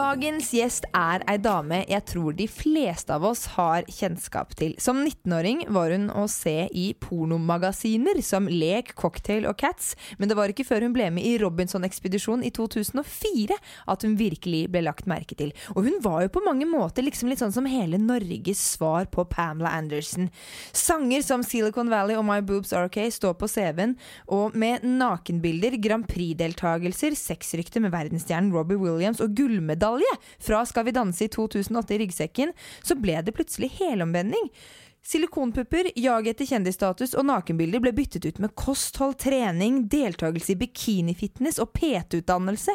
Dagens gjest er ei dame jeg tror de fleste av oss har kjennskap til. Som 19-åring var hun å se i pornomagasiner som Lek, Cocktail og Cats, men det var ikke før hun ble med i Robinson-ekspedisjonen i 2004 at hun virkelig ble lagt merke til. Og hun var jo på mange måter liksom litt sånn som hele Norges svar på Pamela Anderson. Sanger som Silicon Valley og My Boobs OK står på CV-en, og med nakenbilder, Grand Prix-deltagelser, sexrykte med verdensstjernen Robbie Williams og gullmedalje fra Skal vi danse i 2008 i ryggsekken, så ble det plutselig helomvending. Silikonpupper, jag etter kjendisstatus og nakenbilder ble byttet ut med kosthold, trening, deltakelse i bikinifitness og PT-utdannelse.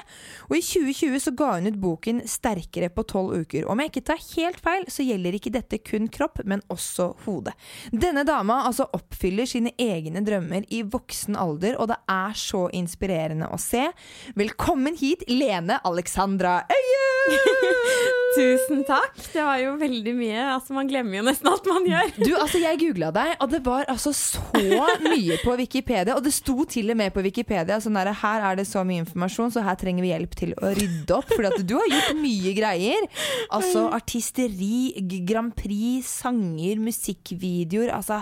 Og i 2020 så ga hun ut boken Sterkere på tolv uker. Om jeg ikke tar helt feil, så gjelder ikke dette kun kropp, men også hode. Denne dama altså oppfyller sine egne drømmer i voksen alder, og det er så inspirerende å se. Velkommen hit, Lene Alexandra Øye! Tusen takk. Det var jo veldig mye. Altså, man glemmer jo nesten alt man gjør. Du, altså Jeg googla deg, og det var altså så mye på Wikipedia. Og det sto til og med på Wikipedia sånn der, her er det så mye informasjon, så her trenger vi hjelp til å rydde opp. For du har gjort mye greier. Altså artisteri, Grand Prix, sanger, musikkvideoer. Altså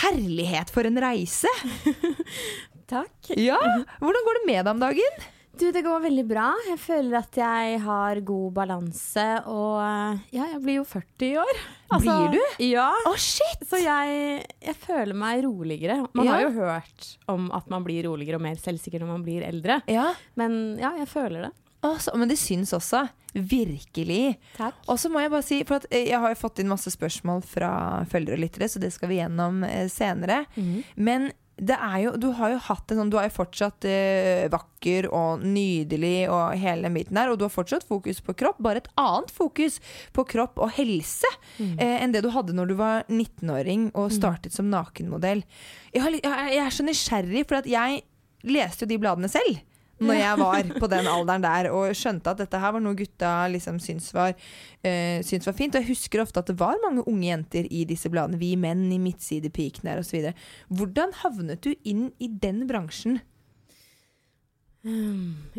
herlighet for en reise! Takk. Ja, Hvordan går det med deg om dagen? Du, det går veldig bra. Jeg føler at jeg har god balanse, og eh, ja, jeg blir jo 40 i år. Blir du? Ja. Oh, shit! Så jeg, jeg føler meg roligere. Man Ja. har jo hørt om at man blir roligere og mer selvsikker når man blir eldre. Ja, Men ja, jeg føler det. altså, Men det syns også. Virkelig. Takk. Og så må jeg bare si, for eh, jeg har jo fått inn masse spørsmål fra følgere og lyttere, så det skal vi gjennom senere. senere. Men det er jo, du har jo hatt en sånn Du er jo fortsatt eh, vakker og nydelig og hele den biten der, og du har fortsatt fokus på kropp, bare et annet fokus på kropp og helse eh, enn det du hadde når du var 19-åring og startet som nakenmodell. Jeg, har, jeg, jeg er så nysgjerrig, for jeg leste jo de bladene selv når jeg var på den alderen der og skjønte at dette her var noe gutta liksom syntes var, uh, syntes var fint. Og jeg husker ofte at det var mange unge jenter i disse bladene. Vi menn i midtsidepikene der osv. Hvordan havnet du inn i den bransjen?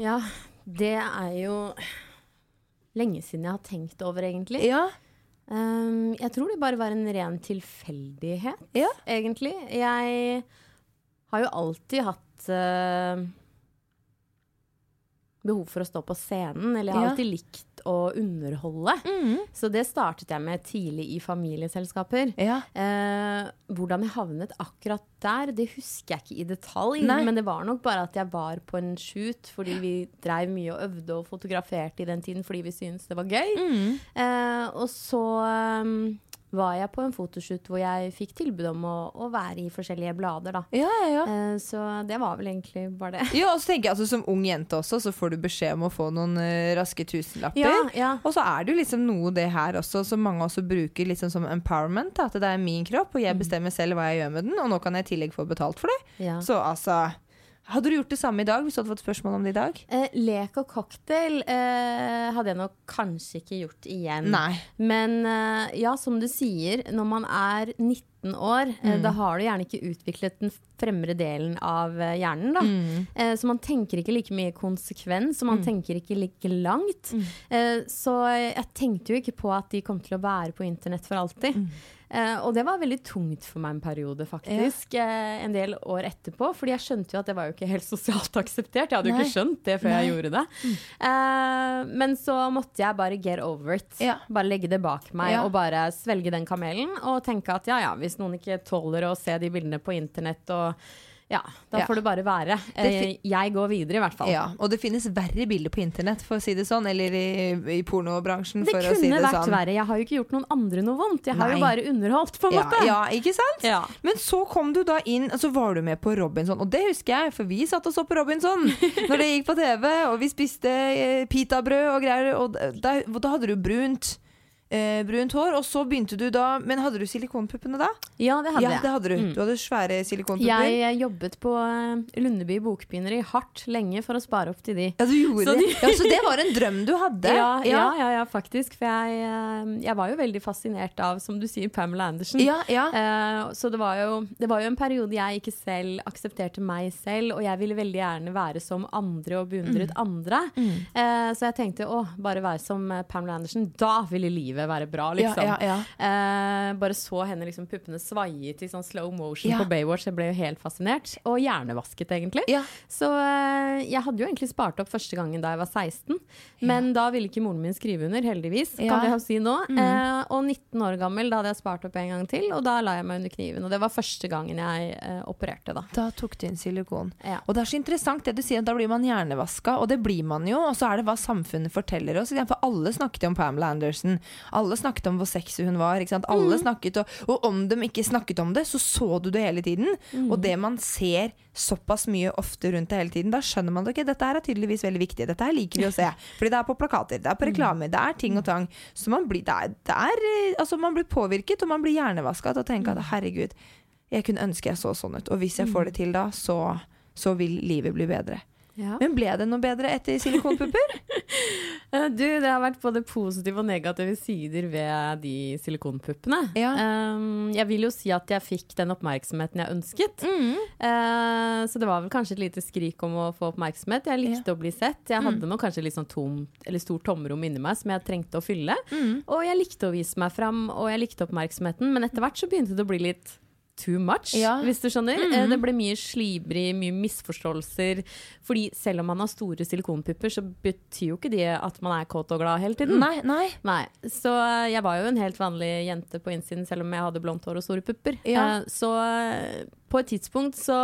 Ja, det er jo lenge siden jeg har tenkt over, egentlig. Ja, Um, jeg tror det bare var en ren tilfeldighet, Ja. egentlig. Jeg har jo alltid hatt eh, behov for å stå på scenen, eller jeg har Ja. alltid likt å underholde. Mm. Så det startet jeg med tidlig i familieselskaper. ja. Eh, hvordan jeg havnet akkurat der, det husker jeg ikke i detalj. Nei. Men det var nok bare at jeg var på en shoot fordi vi dreiv mye og øvde og fotograferte i den tiden fordi vi syntes det var gøy. Mm. Eh, og så um, var jeg på en fotoshoot hvor jeg fikk tilbud om å, å være i forskjellige blader, da. Ja, ja, ja. Eh, så det var vel egentlig bare det. Ja, og så tenker jeg altså Som ung jente også, så får du beskjed om å få noen uh, raske tusenlapper. Ja, ja. Og så er det jo liksom noe det her også som mange også bruker liksom som empowerment. At det er min kropp, og jeg bestemmer selv hva jeg gjør med den, og nå kan jeg i tillegg få betalt for det. ja. Så altså Hadde du gjort det samme i dag hvis du hadde fått spørsmål om det i dag? Eh, lek og cocktail eh, hadde jeg nok kanskje ikke gjort igjen. Nei. Men eh, ja, som du sier, når man er 19 17 år, eh, Mm. da har du gjerne ikke utviklet den fremre delen av eh, hjernen. Da. Mm. Eh, så man tenker ikke like mye konsekvens, og man tenker ikke like langt. Mm. Eh, så jeg tenkte jo ikke på at de kom til å være på internett for alltid. Eh, og det var veldig tungt for meg en periode, faktisk. Eh, en del år etterpå. Fordi jeg skjønte jo at det var jo ikke helt sosialt akseptert. Jeg hadde jo ikke skjønt det før Nei. jeg gjorde det. Eh, men så måtte jeg bare get over it. Ja. Bare legge det bak meg Ja. og bare svelge den kamelen. Og tenke at ja ja, hvis noen ikke tåler å se de bildene på internett og ja, da Ja. får det bare være. Det Eh, jeg går videre, i hvert fall. Ja, og det finnes verre bilder på internett, for å si det sånn, eller i, i pornobransjen, Det for kunne å si det vært sånn. verre. Jeg har jo ikke gjort noen andre noe vondt. Jeg har Nei. jo bare underholdt, på en Ja, måte. ja, ikke sant? Ja. Men så kom du da inn, og så var du med på Robinson, og det husker jeg, for vi satt og så på Robinson når det gikk på TV, og vi spiste eh, pitabrød og greier, og da, da hadde du brunt. Eh, brunt hår, og så begynte du da Men hadde du silikonpuppene da? ja, det hadde ja, jeg. det hadde du. Mm. Du hadde svære silikonpupper. Jeg jobbet på eh, Lundeby Bokbinderi hardt lenge for å spare opp til de. Ja, du gjorde Så det. de- Ja, så det var en drøm du hadde? Ja, ja, ja, ja, faktisk. For jeg, eh, jeg var jo veldig fascinert av, som du sier, Pamela Andersen. ja, ja. Eh, så det var, jo, det var jo en periode jeg ikke selv aksepterte meg selv, og jeg ville veldig gjerne være som andre og beundret andre. Eh, så jeg tenkte å, bare være som eh, Pamela Andersen. da ville livet være bra, liksom. ja, ja. Eh, bare så henne liksom puppene svaie til sånn slow motion Ja. på Baywatch. Jeg ble jo helt fascinert. Og hjernevasket, egentlig. Ja. Så eh, jeg hadde jo egentlig spart opp første gangen da jeg var 16. Men da ville ikke moren min skrive under, heldigvis, Ja. kan jeg jo si nå. Eh, og 19 år gammel, da hadde jeg spart opp en gang til, og da la jeg meg under kniven. Og det var første gangen jeg eh, opererte, da. Da tok du inn silikon. Ja. Og det er så interessant det du sier, da blir man hjernevaska, og det blir man jo. Og så er det hva samfunnet forteller oss. For alle snakket jo om Pamela Anderson. Alle snakket om hvor sexy hun var. Alle snakket, og, og om de ikke snakket om det, så så du det hele tiden. Og det man ser såpass mye ofte rundt det hele tiden, da skjønner man det ikke. Dette her er tydeligvis veldig viktig. Dette her liker vi å se. Fordi det er på plakater, det er på reklame, det er ting og tang. Så man blir, det er, det er, eh, altså man blir påvirket, og man blir hjernevaska til å tenke at herregud, jeg kunne ønske jeg så sånn ut. Og hvis jeg får det til da, så, så vil livet bli bedre. Ja. Men ble det noe bedre etter silikonpupper? Eh, Du, det har vært både positive og negative sider ved de silikonpuppene. Ja. Um, jeg vil jo si at jeg fikk den oppmerksomheten jeg ønsket. Mm. Uh, så det var vel kanskje et lite skrik om å få oppmerksomhet. Jeg likte å bli sett. Jeg hadde nok kanskje litt sånn tomt, eller stort tomrom inni meg som jeg trengte å fylle. Og jeg likte å vise meg fram, og jeg likte oppmerksomheten. Men etter hvert så begynte det å bli litt too much, Ja. hvis du skjønner. Eh, Det ble mye slibrig, mye misforståelser. Fordi selv om man har store silikonpupper, så betyr jo ikke det at man er kåt og glad hele tiden. Nei, nei. Nei, så eh, jeg var jo en helt vanlig jente på innsiden, selv om jeg hadde blondt hår og store pupper. Ja. Eh, Så på et tidspunkt så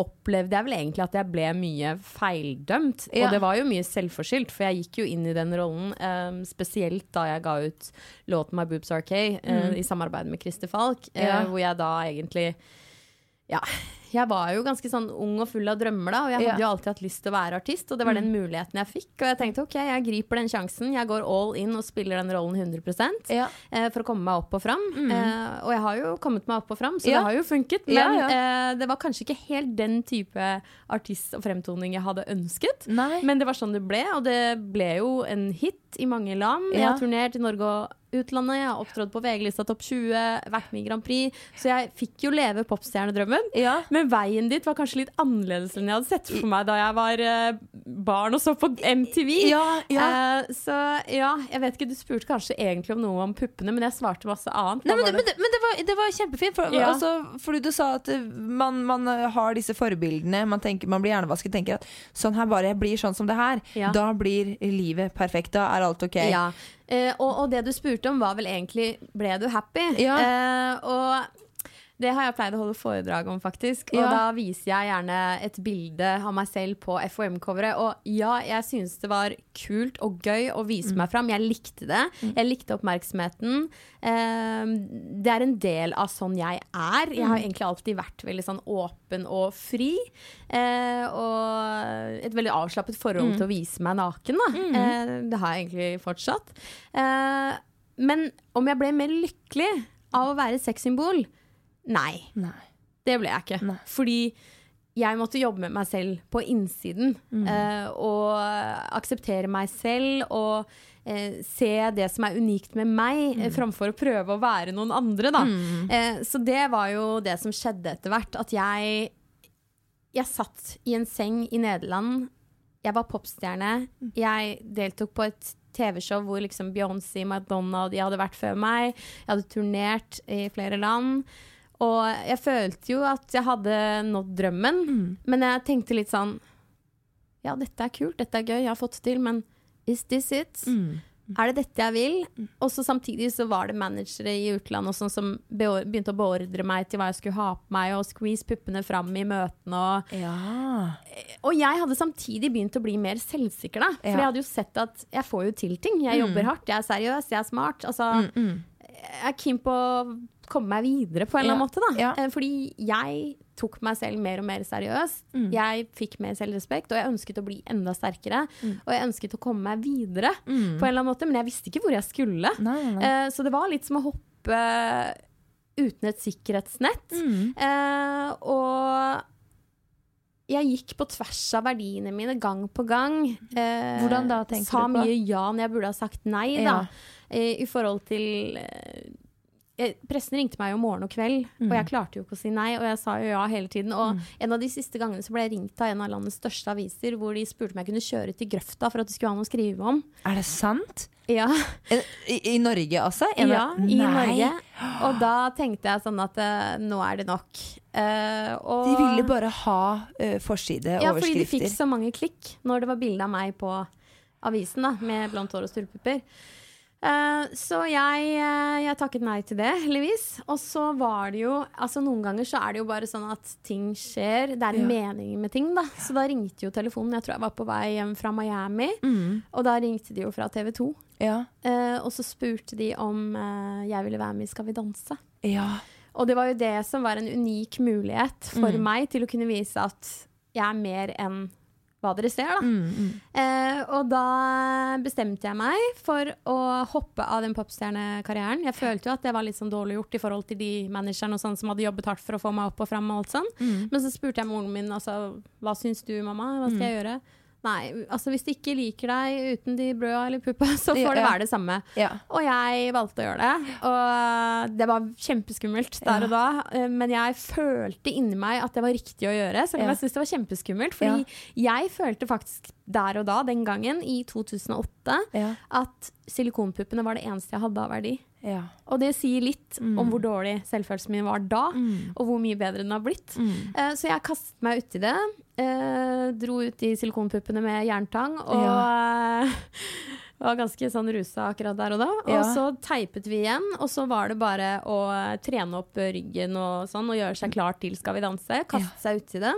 opplevde jeg vel egentlig at jeg ble mye feildømt. Ja. Og det var jo mye selvforskyldt, for jeg gikk jo inn i den rollen, um, spesielt da jeg ga ut låten My Boobs Are K eh, i samarbeid med Christer Falk, Mm. Ja. hvor jeg da egentlig ja, jeg var jo ganske sånn ung og full av drømmer da, og jeg hadde jo alltid hatt lyst til å være artist, og det var den muligheten jeg fikk. Og jeg tenkte ok, jeg griper den sjansen, jeg går all in og spiller den rollen 100 Ja. eh, for å komme meg opp og fram. Eh, og jeg har jo kommet meg opp og fram, så Ja. det har jo funket. Men ja. Eh, det var kanskje ikke helt den type artist og fremtoning jeg hadde ønsket. Nei. Men det var sånn det ble, og det ble jo en hit i mange land. Jeg har turnert i Norge og utlandet, jeg har opptrådt på VG-lista Topp 20, vært med i Grand Prix, så jeg fikk jo leve popstjernedrømmen. Ja. Men veien dit var kanskje litt annerledes enn jeg hadde sett for meg da jeg var eh, barn og så på MTV. Ja, ja. Uh, så ja, jeg vet ikke, du spurte kanskje egentlig om noe om puppene, men jeg svarte masse annet. Nei, men, men, det, var men, det, men det, var, det var kjempefint. For, Ja. altså, fordi du sa at eh, man, man har disse forbildene. Man, tenker, man blir hjernevasket tenker at sånn her bare jeg blir sånn som det her. Ja. Da blir livet perfekt. Da er alt ok. Ja. Uh, og, og det du spurte om, var vel egentlig Ble du happy? Ja. Uh, og det har jeg pleid å holde foredrag om, faktisk. Og Ja. da viser jeg gjerne et bilde av meg selv på FOM-coveret. Og ja, jeg synes det var kult og gøy å vise meg fram. Jeg likte det. Jeg likte oppmerksomheten. Um, det er en del av sånn jeg er. Jeg har egentlig alltid vært veldig sånn åpen og fri. Uh, og et veldig avslappet forhold til å vise meg naken. Da. Uh, det har jeg egentlig fortsatt. Uh, men om jeg ble mer lykkelig av å være sexsymbol? Nei. Nei. Det ble jeg ikke. Nei. Fordi jeg måtte jobbe med meg selv på innsiden. Mm. eh, og akseptere meg selv og eh, se det som er unikt med meg, Mm. eh, framfor å prøve å være noen andre. Da. Eh, så det var jo det som skjedde etter hvert. At jeg, jeg satt i en seng i Nederland. Jeg var popstjerne. Mm. Jeg deltok på et TV-show hvor liksom Beyoncé, Madonna og de hadde vært før meg. Jeg hadde turnert i flere land. Og jeg følte jo at jeg hadde nådd drømmen, Mm. men jeg tenkte litt sånn Ja, dette er kult, dette er gøy, jeg har fått det til, men is this it? Mm. Er det dette jeg vil? Og så samtidig så var det managere i utlandet og sånn som begynte å beordre meg til hva jeg skulle ha på meg, og squeeze puppene fram i møtene og Ja. Og jeg hadde samtidig begynt å bli mer selvsikker, da. For Ja. jeg hadde jo sett at jeg får jo til ting. Jeg jobber hardt, jeg er seriøs, jeg er smart. Altså, Mm. jeg er keen på å komme meg videre på en eller annen måte, da. Eh, Fordi jeg tok meg selv mer og mer seriøst. Mm. Jeg fikk mer selvrespekt, og jeg ønsket å bli enda sterkere. Mm. Og jeg ønsket å komme meg videre på en eller annen måte, men jeg visste ikke hvor jeg skulle. Nei, nei. Eh, så det var litt som å hoppe uten et sikkerhetsnett. Mm. Eh, og jeg gikk på tvers av verdiene mine gang på gang. Eh, Hvordan da, tenker du på? mye ja når jeg burde ha sagt nei, da. Ja. Eh, I forhold til eh, eh, Pressen ringte meg jo morgen og kveld, Mm. og jeg klarte jo ikke å si nei. Og jeg sa jo ja hele tiden. Og en av de siste gangene så ble jeg ringt av en av landets største aviser, hvor de spurte om jeg kunne kjøre til grøfta for at de skulle ha noe å skrive om. Er det sant? Ja, I, i Norge, altså? En ja av- i Nei. Norge. Og da tenkte jeg sånn at uh, nå er det nok. Uh, og De ville bare ha uh, forsideoverskrifter. Ja, fordi de fikk så mange klikk når det var bilde av meg på avisen da, med blondt hår og sturepupper. Eh, så jeg, eh, jeg takket nei til det, heldigvis. Og så var det jo Altså Noen ganger så er det jo bare sånn at ting skjer. Det er en Ja. mening med ting, da. Så da ringte jo telefonen. Jeg tror jeg var på vei hjem fra Miami. Mm. Og da ringte de jo fra TV 2. Ja. Eh, og så spurte de om eh, jeg ville være med i Skal vi danse. ja. Og det var jo det som var en unik mulighet for Mm. meg til å kunne vise at jeg er mer enn hva dere ser, da. Mm, mm. Eh, og da bestemte jeg meg for å hoppe av den popstjernekarrieren. Jeg følte jo at det var litt sånn dårlig gjort i forhold til de managerne og sånn som hadde jobbet hardt for å få meg opp og fram. og alt sånn. Mm. Men så spurte jeg moren min altså, hva syns du, mamma. Hva skal jeg gjøre? Nei, altså hvis de ikke liker deg uten de brøda eller puppa, så får det være det samme. Ja. Og jeg valgte å gjøre det. Og det var kjempeskummelt der og da. eh, Men jeg følte inni meg at det var riktig å gjøre, selv om jeg syntes det var kjempeskummelt. Fordi jeg følte faktisk der og da, den gangen, i 2008, Ja. at silikonpuppene var det eneste jeg hadde av verdi. Ja. Og det sier litt Mm. om hvor dårlig selvfølelsen min var da, Mm. og hvor mye bedre den har blitt. Mm. Uh, Så jeg kastet meg uti det. Eh, dro ut de silikonpuppene med jerntang og ja. var ganske sånn rusa akkurat der og da. Og Ja. så teipet vi igjen, og så var det bare å trene opp ryggen og sånn, og gjøre seg klar til Skal vi danse. Kaste seg uti det.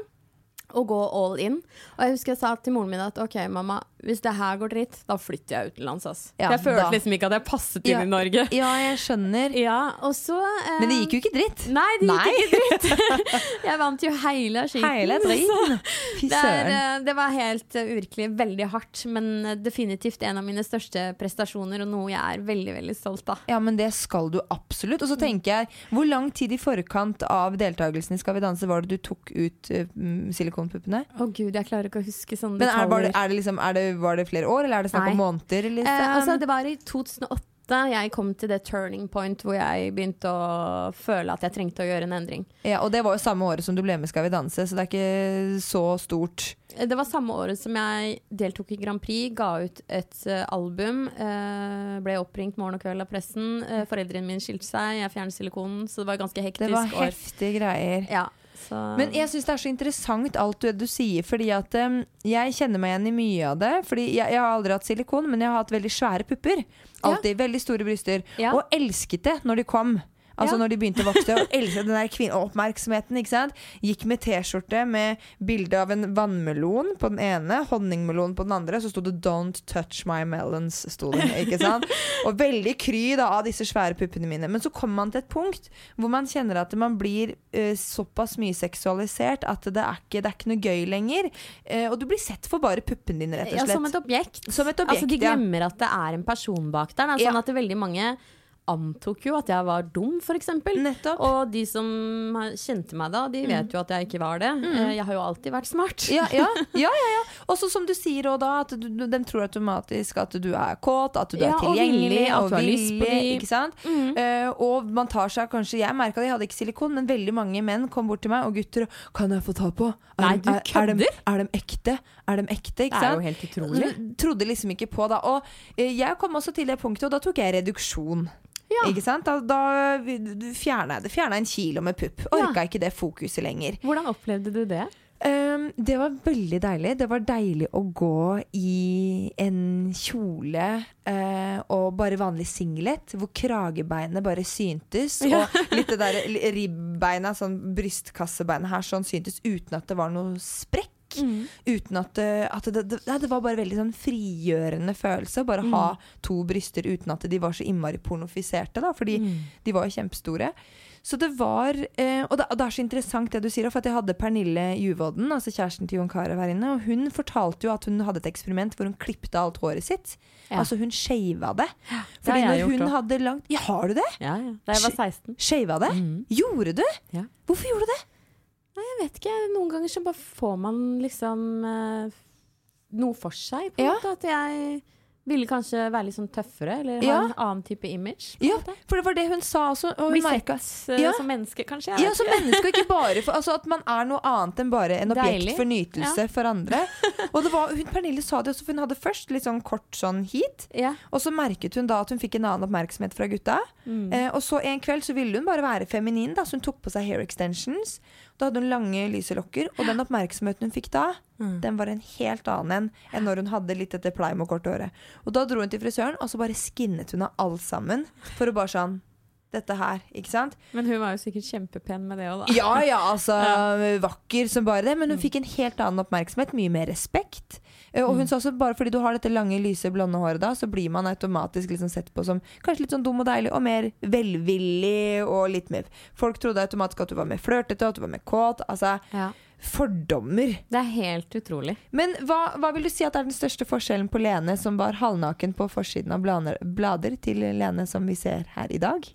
Og gå all in. Og jeg husker jeg sa til moren min at OK, mamma, hvis det her går dritt, da flytter jeg utenlands. ass. Ja, jeg følte da. liksom ikke at jeg passet inn Ja. i Norge. ja, jeg skjønner. Ja, og så eh, Men det gikk jo ikke dritt. Nei, det gikk Nei. ikke dritt. jeg vant jo hele skiten. Fy det, søren. eh, det var helt uh, virkelig veldig hardt, men eh, definitivt en av mine største prestasjoner, og noe jeg er veldig veldig stolt av. Ja, men det skal du absolutt. Og så tenker jeg, hvor lang tid i forkant av deltakelsen i Skal vi danse var det du tok ut uh, mm, silikonpuppene? Å gud, jeg klarer ikke å huske sånne Men er, var, det, er det liksom, er det, var det flere år, eller er det snakk om måneder? Liksom? Eh, altså, det var i 2008 jeg kom til det turning point hvor jeg begynte å føle at jeg trengte å gjøre en endring. ja, og det var jo samme året som du ble med Skal vi danse, så det er ikke så stort. Eh, Det var samme året som jeg deltok i Grand Prix, ga ut et eh, album. eh, ble oppringt morgen og kveld av pressen. Foreldrene mine skilte seg, jeg fjernet silikonen, så det var ganske hektisk. Det var år. heftige greier. Ja, så Men jeg syns det er så interessant alt du, du sier, fordi at um, jeg kjenner meg igjen i mye av det. Fordi jeg, jeg har aldri hatt silikon, men jeg har hatt veldig svære pupper. Alltid. Veldig store bryster. Ja. Og elsket det når de kom. Altså Ja. når de begynte å vokse. Og elsket den der kvinn- oppmerksomheten. ikke sant? Gikk med T-skjorte med bilde av en vannmelon på den ene, honningmelon på den andre. Så sto det 'Don't touch my melons'. Sto det, ikke sant? Og veldig kry da, av disse svære puppene mine. Men så kommer man til et punkt hvor man kjenner at man blir uh, såpass mye seksualisert at det er ikke, det er ikke noe gøy lenger. Uh, og du blir sett for bare puppene dine, rett og Ja, slett. som et objekt. Som et objekt, altså, de ja. glemmer at det er en person bak der. Da. Sånn Ja. at det er veldig mange antok jo at jeg var dum, f.eks. Og de som kjente meg da, de vet jo at jeg ikke var det. Mm. Jeg har jo alltid vært smart. Ja, ja, ja, ja, ja. Også som du sier også da, at du, de tror automatisk at du er kåt, at du Ja, er og tilgjengelig villig, at og på villig. Ikke sant? Eh, og man tar seg kanskje Jeg merka det, jeg hadde ikke silikon, men veldig mange menn kom bort til meg, og gutter Kan jeg få ta på? Er Nei, de- du er, er, de, er de ekte? Er de ekte? Ikke Det er jo helt utrolig. Trodde liksom ikke på da. Og uh, jeg kom også til det punktet, og da tok jeg reduksjon. Ja. Ikke sant? Da, da fjerna jeg det. Fjerna en kilo med pupp. Orka ikke det fokuset lenger. Hvordan opplevde du det? Um, det var veldig deilig. Det var deilig å gå i en kjole uh, og bare vanlig singlet, hvor kragebeinet bare syntes. Ja. Og litt det der ribbeina, sånn brystkassebeinet her, sånn syntes uten at det var noe sprekk. Uten at, det- at det, det, det var bare veldig sånn frigjørende følelse bare ha to bryster uten at de var så innmari pornofiserte, da, fordi de var jo kjempestore. Så det var eh, Og det, det er så interessant det du sier, for jeg hadde Pernille Juvodden, altså kjæresten til Jon Carew her inne, og hun fortalte jo at hun hadde et eksperiment hvor hun klipte alt håret sitt. Ja. Altså hun shava det. Fordi det når hun også. hadde langt Ja, har du det? Ja, ja. Da jeg var 16. Shava det? Gjorde du? Ja. Hvorfor gjorde du det? Jeg vet ikke, noen ganger så bare får man liksom uh, noe for seg, på en Ja. måte. At jeg ville kanskje være litt sånn tøffere, eller ha Ja. en annen type image. Ja, måte. for det var det hun sa også. Og Bli sett eh, Ja. som menneske, kanskje. Ja, som menneske, og ikke bare for altså At man er noe annet enn bare en objekt Deilig. for nytelse for andre. Og det var, hun, Pernille sa det også, for hun hadde først litt sånn kort sånn hit. Og så merket hun da at hun fikk en annen oppmerksomhet fra gutta. Eh, og så en kveld så ville hun bare være feminin, da, så hun tok på seg hair extensions. Da hadde hun lange, lyse lokker, og den oppmerksomheten hun fikk da, den var en helt annen enn når hun hadde litt dette pleim og kort håret. Og da dro hun til frisøren, og så bare skinnet hun av alt sammen. For å bare sånn Dette her, ikke sant? Men hun var jo sikkert kjempepen med det òg, da. Ja ja, altså vakker som bare det, men hun fikk en helt annen oppmerksomhet, mye mer respekt. Eh, Og hun sa også bare fordi du har dette lange, lyse, blonde håret da, så blir man automatisk liksom sett på som kanskje litt sånn dum og deilig, og mer velvillig og litt mer Folk trodde automatisk at du var mer flørtete, at du var mer kåt. Altså Ja. Fordommer. Det er helt utrolig. Men hva, hva vil du si at er den største forskjellen på Lene som var halvnaken på forsiden av blader, blader, til Lene som vi ser her i dag?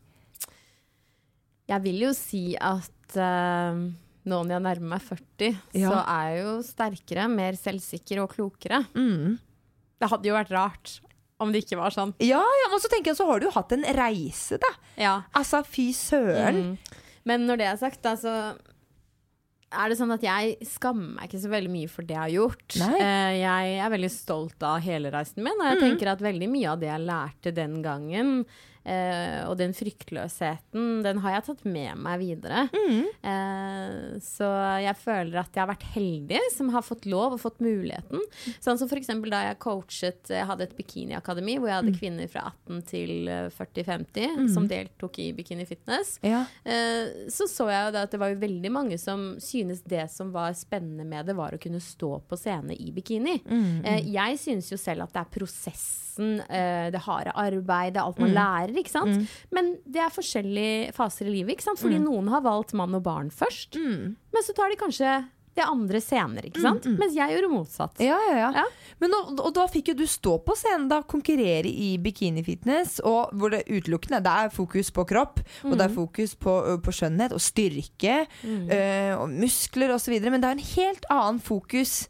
Jeg vil jo si at uh, nå når jeg nærmer meg 40, Ja. så er jeg jo sterkere, mer selvsikker og klokere. Mm. Det hadde jo vært rart om det ikke var sånn. Ja, ja, men så tenker jeg så har du jo hatt en reise, da. Ja. Altså, fy søren. Mm. Men når det er sagt, da, så er det sånn at jeg skammer meg ikke så veldig mye for det jeg har gjort. Eh, jeg er veldig stolt av hele reisen min, og jeg tenker at veldig mye av det jeg lærte den gangen, eh, og den fryktløsheten, den har jeg tatt med meg videre. Eh, så jeg føler at jeg har vært heldig som har fått lov og fått muligheten. Sånn som eksempel da jeg coachet Jeg hadde et bikiniakademi hvor jeg hadde kvinner fra 18 til eh, 40-50 som deltok i Bikini Fitness. Ja. Eh, så så jeg jo da at det var jo veldig mange som synes det som var spennende med det, var å kunne stå på scene i bikini. Eh, jeg synes jo selv at det er prosessen, det harde arbeidet, alt man lærer, ikke sant. Men det er forskjellige faser i livet, ikke sant. Fordi noen har valgt mann og barn først, men så tar de kanskje det andre senere, ikke sant. Mens jeg gjorde motsatt. Ja, ja, ja. Ja. Men nå, og da fikk jo du stå på scenen, da, konkurrere i bikinifitness, og hvor det utelukkende det er fokus på kropp, og det er fokus på, på skjønnhet og styrke, øh, og muskler osv., men det er en helt annen fokus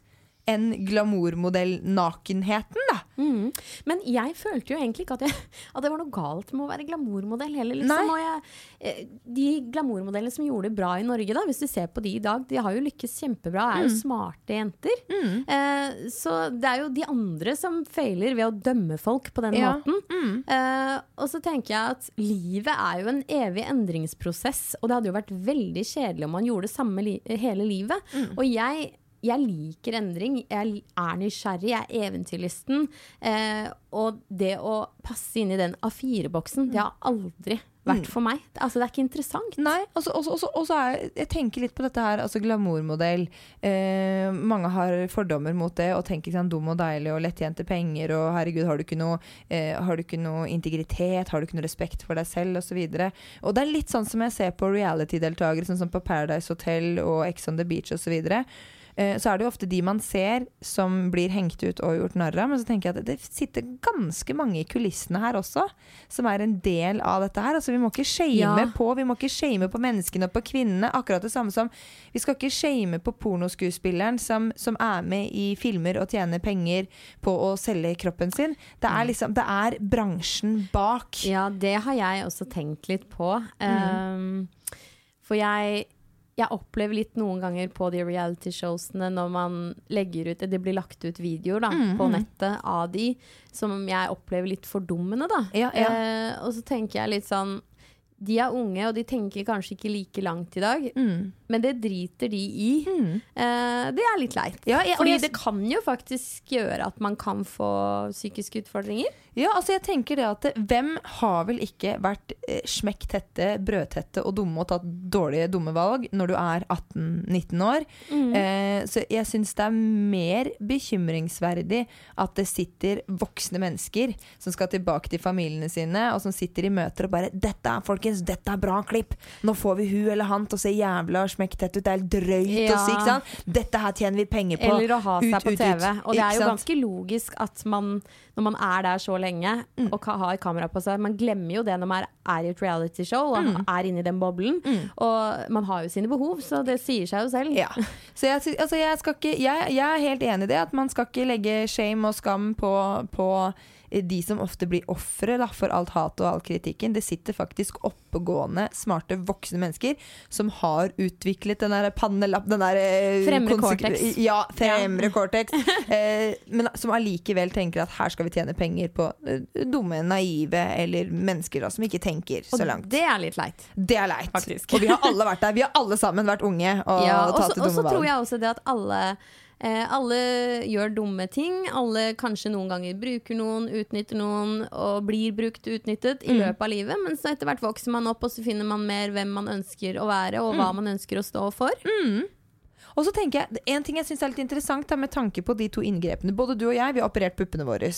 enn glamourmodell-nakenheten, da. Mm. Men jeg følte jo egentlig ikke at, jeg, at det var noe galt med å være glamourmodell heller. Liksom. Jeg, eh, de glamourmodellene som gjorde det bra i Norge, da, hvis du ser på de i dag, de har jo lykkes kjempebra, er jo smarte jenter. Eh, så det er jo de andre som feiler ved å dømme folk på den Ja. måten. Eh, og så tenker jeg at livet er jo en evig endringsprosess, og det hadde jo vært veldig kjedelig om man gjorde det samme li hele livet. Og jeg jeg liker endring, jeg er nysgjerrig, jeg er eventyrlysten. Eh, og det å passe inn i den A4-boksen, det har aldri vært for meg. Altså, det er ikke interessant. Nei, og så- og så- og så- og så er jeg tenker litt på dette her, altså glamourmodell. Eh, mange har fordommer mot det og tenker sånn dum og deilig og lettjente penger og herregud, har du ikke noe, eh, har du ikke noe integritet, har du ikke noe respekt for deg selv osv. Og, og det er litt sånn som jeg ser på reality-deltakere, sånn som på Paradise Hotel og Ex on the Beach osv. eh, så er det jo ofte de man ser som blir hengt ut og gjort narr av. Men så tenker jeg at det sitter ganske mange i kulissene her også, som er en del av dette her. Altså Vi må ikke shame Ja. på Vi må ikke shame på menneskene og på kvinnene. Akkurat det samme som Vi skal ikke shame på pornoskuespilleren som, som er med i filmer og tjener penger på å selge kroppen sin. Det er liksom Det er bransjen bak. Ja, det har jeg også tenkt litt på. Um, for jeg, jeg opplever litt noen ganger på de reality-showsene når man legger ut Det blir lagt ut videoer da, på nettet av de som jeg opplever litt fordummende, da. Ja, ja. Eh, og så tenker jeg litt sånn De er unge, og de tenker kanskje ikke like langt i dag, Mm. men det driter de i. Eh, det er litt leit. Ja, jeg- Fordi jeg- det kan jo faktisk gjøre at man kan få psykiske utfordringer. Ja, altså jeg tenker det at Hvem har vel ikke vært eh, smekktette, brødtette og dumme og tatt dårlige dumme valg når du er 18-19 år? Eh, så jeg syns det er mer bekymringsverdig at det sitter voksne mennesker som skal tilbake til familiene sine, og som sitter i møter og bare 'Dette er folkens, dette er bra klipp! Nå får vi hun eller han til å se jævla smekktett ut. Det er drøyt drøyt å si, ikke sant? Dette her tjener vi penger på. Eller å ha seg Ut, på ut, TV. ut. Og det er jo sant? ganske logisk at man, når man er der så lenge Mm. og har kamera på seg Man glemmer jo det når man er i et realityshow og Mm. er inne i den boblen. Og man har jo sine behov, så det sier seg jo selv. Ja. Så jeg, altså jeg, ikke, jeg, jeg er helt enig i det, at man skal ikke legge shame og skam på, på de som ofte blir ofre for alt hat og all kritikken. Det sitter faktisk oppegående, smarte, voksne mennesker som har utviklet den der pannelapp Den der eh, Fremre cortex. Ja, fremre cortex. Eh, men som allikevel tenker at her skal vi tjene penger på eh, dumme, naive eller mennesker da, som ikke tenker Og så langt. det er litt leit. Det er leit. Faktisk. Og vi har alle vært der. Vi har alle sammen vært unge og Ja, og tatt valg. og så tror jeg også det at alle eh, alle gjør dumme ting. Alle kanskje noen ganger bruker noen, utnytter noen og blir brukt utnyttet i Mm. løpet av livet. Men så etter hvert vokser man opp, og så finner man mer hvem man ønsker å være, og Mm. hva man ønsker å stå for. Og så tenker jeg, En ting jeg syns er litt interessant, er med tanke på de to inngrepene. Både du og jeg vi har operert puppene våre.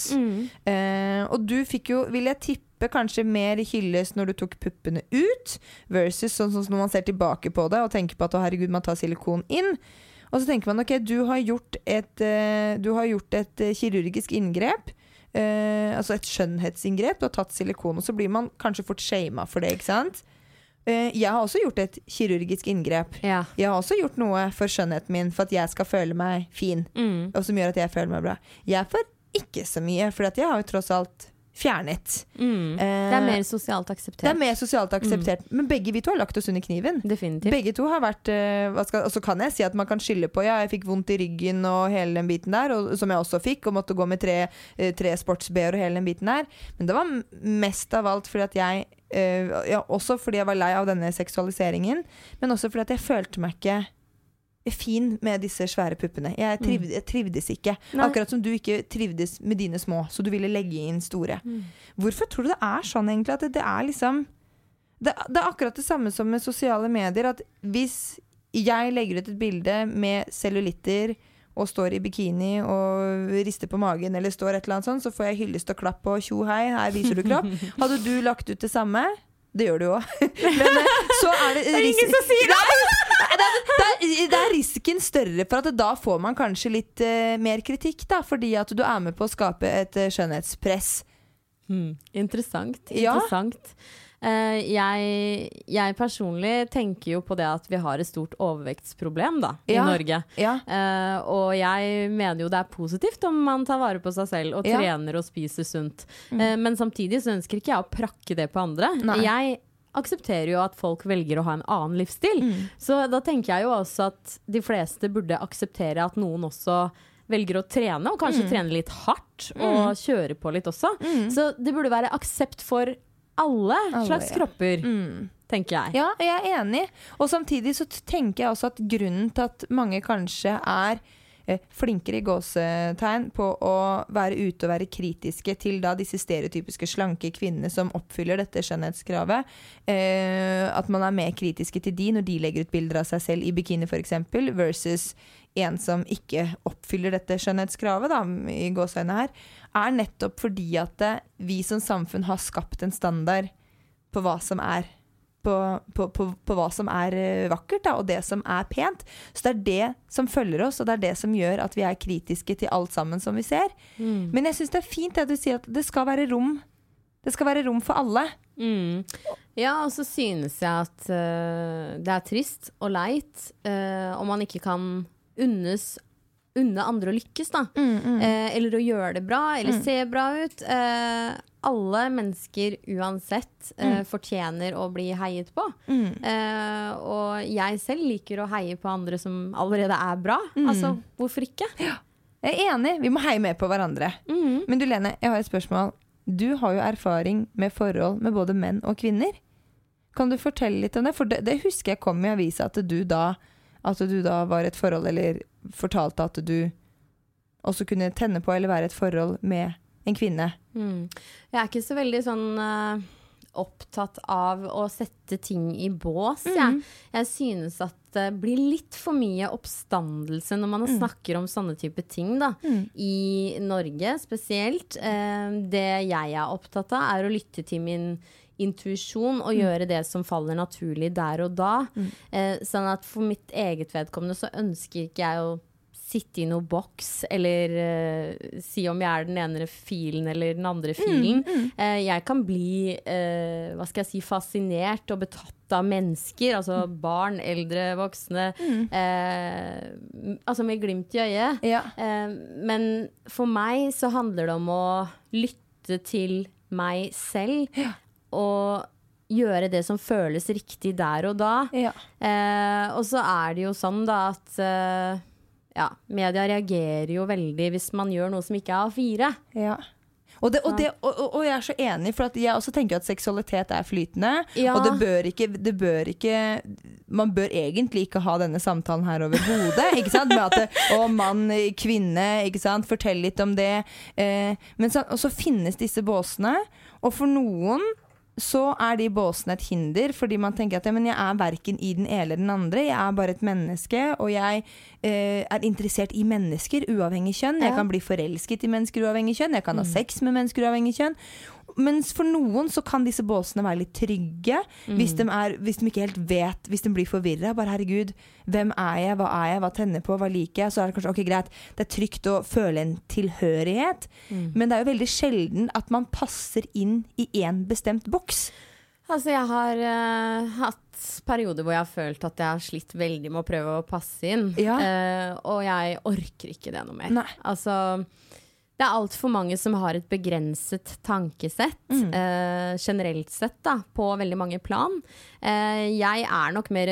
Eh, og du fikk jo, vil jeg tippe, kanskje mer hyllest når du tok puppene ut, versus sånn som når man ser tilbake på det og tenker på at å herregud, man tar silikon inn. Og så tenker man ok, du har gjort et, eh, du har gjort et eh, kirurgisk inngrep. Eh, altså et skjønnhetsinngrep. Du har tatt silikon, og så blir man kanskje fort shama for det. ikke sant? Eh, jeg har også gjort et kirurgisk inngrep. Ja. Jeg har også gjort noe for skjønnheten min, for at jeg skal føle meg fin. Mm. Og som gjør at jeg føler meg bra. Jeg får ikke så mye, for jeg har jo tross alt fjernet. Mm. Eh, Det er mer sosialt akseptert. det er mer sosialt akseptert. Men begge vi to har lagt oss under kniven. Definitivt. Begge to har vært eh, hva skal, Og så kan jeg si at man kan skylde på Ja, jeg fikk vondt i ryggen og hele den biten der, og, som jeg også fikk, og måtte gå med tre, eh, tre sports-BH-er og hele den biten der. Men det var mest av alt fordi at jeg uh, ja, Også fordi jeg var lei av denne seksualiseringen, men også fordi at jeg følte meg ikke fin med disse svære puppene. Jeg, triv, jeg trivdes ikke. Nei. Akkurat som du ikke trivdes med dine små, så du ville legge inn store. Hvorfor tror du det er sånn egentlig? At det, det er liksom det, det er akkurat det samme som med sosiale medier. At hvis jeg legger ut et bilde med cellulitter og står i bikini og rister på magen, eller står et eller annet sånt, så får jeg hyllest og klapp og tjo hei, her viser du kropp. Hadde du lagt ut det samme? Det gjør du jo. Men eh, så er det, det er ingen som sier det! Det er, risken større for at da får man kanskje litt uh, mer kritikk, da, fordi at du er med på å skape et uh, skjønnhetspress. Hmm. Interessant. Ja. Interessant. Eh, jeg, jeg personlig tenker jo på det at vi har et stort overvektsproblem da, i Ja. Norge. Ja. Uh, og jeg mener jo det er positivt om man tar vare på seg selv og. Mm. trener og spiser sunt. Eh, men samtidig så ønsker ikke jeg å prakke det på andre. Nei. Jeg aksepterer jo at folk velger å ha en annen livsstil. Mm. Så da tenker jeg jo også at de fleste burde akseptere at noen også velger å trene, og Mm. kanskje trene litt hardt og kjøre på litt også. Så det burde være aksept for alle, Alle, slags ja. kropper, Mm. tenker jeg. Ja, jeg er enig. Og samtidig så tenker jeg også at grunnen til at mange kanskje er flinkere i gåsetegn på å være ute og være kritiske til da disse stereotypiske slanke kvinnene som oppfyller dette skjønnhetskravet. Eh, at man er mer kritiske til de når de legger ut bilder av seg selv i bikini f.eks., versus en som ikke oppfyller dette skjønnhetskravet, da, i gåseøynene her, er nettopp fordi at eh, vi som samfunn har skapt en standard på hva som er på, på, på, på hva som er eh, vakkert, da, og det som er pent. Så det er det som følger oss, og det er det som gjør at vi er kritiske til alt sammen som vi ser. Mm. Men jeg syns det er fint det du sier at det skal være rom. Det skal være rom for alle. Mm. Ja, og så synes jeg at uh, det er trist og leit uh, om man ikke kan unnes unne andre å lykkes, da. Eh, eller å gjøre det bra, eller se bra ut. Eh, alle mennesker uansett eh, fortjener å bli heiet på. Eh, og jeg selv liker å heie på andre som allerede er bra. Altså, hvorfor ikke? Jeg er enig, vi må heie med på hverandre. Mm. Men du Lene, jeg har et spørsmål. Du har jo erfaring med forhold med både menn og kvinner. Kan du fortelle litt om det? For det, det husker jeg kom i avisa at du da At du da var et forhold, eller fortalte at du også kunne tenne på eller være et forhold med en kvinne. Mm. Jeg er ikke så veldig sånn uh, opptatt av å sette ting i bås. Jeg. jeg synes at det blir litt for mye oppstandelse når man snakker om sånne type ting. Da. I Norge spesielt. Eh, det jeg er opptatt av, er å lytte til min intuisjon og gjøre det som faller naturlig der og da. Eh, sånn at for mitt eget vedkommende så ønsker ikke jeg å sitte i noe boks eller uh, si om jeg er den ene filen eller den andre filen. Eh, jeg kan bli uh, hva skal jeg si, fascinert og betatt av mennesker. Altså barn, eldre, voksne. Eh, m- altså med glimt i øyet. Ja. Men for meg så handler det om å lytte til meg selv. Og gjøre det som føles riktig der og da. Ja. Og så er det jo sånn da at ja, media reagerer jo veldig hvis man gjør noe som ikke er A4. Ja. Og, det, og, det, og, og- jeg er så enig, for jeg også tenker at seksualitet er flytende. Ja. Og det bør, ikke, det bør ikke Man bør egentlig ikke ha denne samtalen her overhodet. Med at det, å, mann, kvinne. Fortell litt om det. Eh, men så, og så finnes disse båsene. Og for noen så er de båsene et hinder, fordi man tenker at ja, men jeg er verken i den ene eller den andre. Jeg er bare et menneske, og jeg eh, er interessert i mennesker uavhengig kjønn. Jeg kan bli forelsket i mennesker uavhengig kjønn. Jeg kan ha sex med mennesker uavhengig kjønn. Mens for noen så kan disse båsene være litt trygge. Hvis, de er, hvis de ikke helt vet, hvis de blir forvirra. Bare herregud, hvem er jeg, hva er jeg, hva tenner på, hva liker jeg? Så er det kanskje ok, greit, det er trygt å føle en tilhørighet. Men det er jo veldig sjelden at man passer inn i én bestemt boks. Altså, jeg har uh, hatt perioder hvor jeg har følt at jeg har slitt veldig med å prøve å passe inn. Ja. Uh, og jeg orker ikke det noe mer. Nei. Altså, det er altfor mange som har et begrenset tankesett, Mm. eh, generelt sett, da, på veldig mange plan. Eh, jeg er nok mer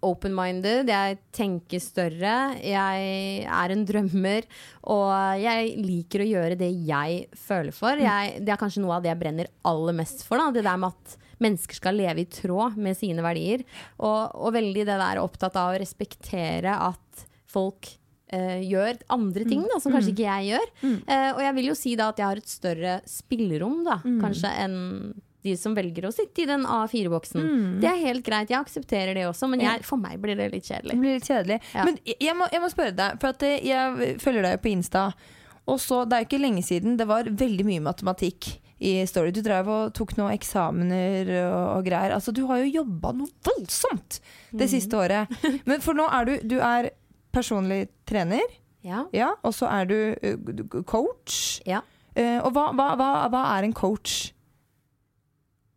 open-minded, jeg tenker større, jeg er en drømmer, og jeg liker å gjøre det jeg føler for. Jeg, det er kanskje noe av det jeg brenner aller mest for, da, det der med at mennesker skal leve i tråd med sine verdier, og, og veldig det der opptatt av å respektere at folk eh, gjør andre ting da, som kanskje ikke jeg gjør. Eh, og jeg vil jo si da at jeg har et større spillerom da, kanskje enn de som velger å sitte i den A4-boksen. Det er helt greit, jeg aksepterer det også, men jeg, for meg blir det litt Det kjedelig. blir litt kjedelig. Ja. Men jeg- må, jeg må spørre deg, for eh, jeg følger deg jo på Insta. Og så, Det er jo ikke lenge siden det var veldig mye matematikk i Story. Du drev og tok noen eksamener og, og greier. Altså, Du har jo jobba noe voldsomt det siste året. Men for nå er du, du er personlig trener, Ja. ja, og så er du eh, coach. ja. Eh, og hva, hva, hva, hva er en coach?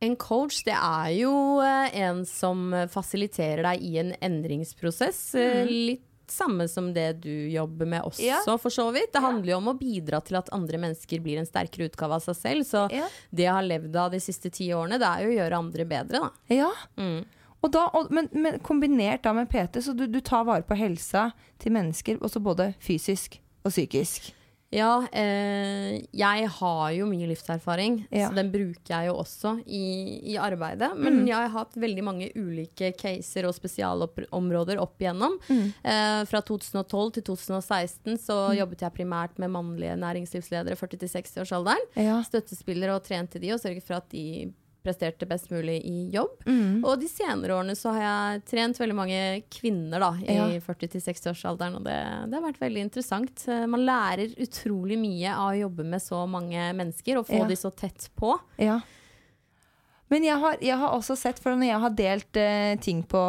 En coach det er jo eh, en som fasiliterer deg i en endringsprosess. Mm. Litt samme som det du jobber med også, Ja. for så vidt. Det handler jo om å bidra til at andre mennesker blir en sterkere utgave av seg selv. Så Ja. det jeg har levd av de siste ti årene, det er jo å gjøre andre bedre, da. Ja, Mm. Og da, og, men, men kombinert da med PT, så du, du tar vare på helsa til mennesker, også både fysisk og psykisk. Ja, eh, jeg har jo mye livserfaring, Ja. så den bruker jeg jo også i, i arbeidet. Men jeg har hatt veldig mange ulike caser og spesialområder opp igjennom. Eh, fra 2012 til 2016 så jobbet jeg primært med mannlige næringslivsledere 40-60-årsalderen. Ja. Støttespillere og trente de og sørget for at de presterte best mulig i jobb. Og de senere årene så har jeg trent veldig mange kvinner da, i Ja. 40-60-årsalderen, og det, det har vært veldig interessant. Eh, Man lærer utrolig mye av å jobbe med så mange mennesker og få Ja. de så tett på. Ja. Men jeg har, jeg har også sett, for når jeg har delt uh, ting på,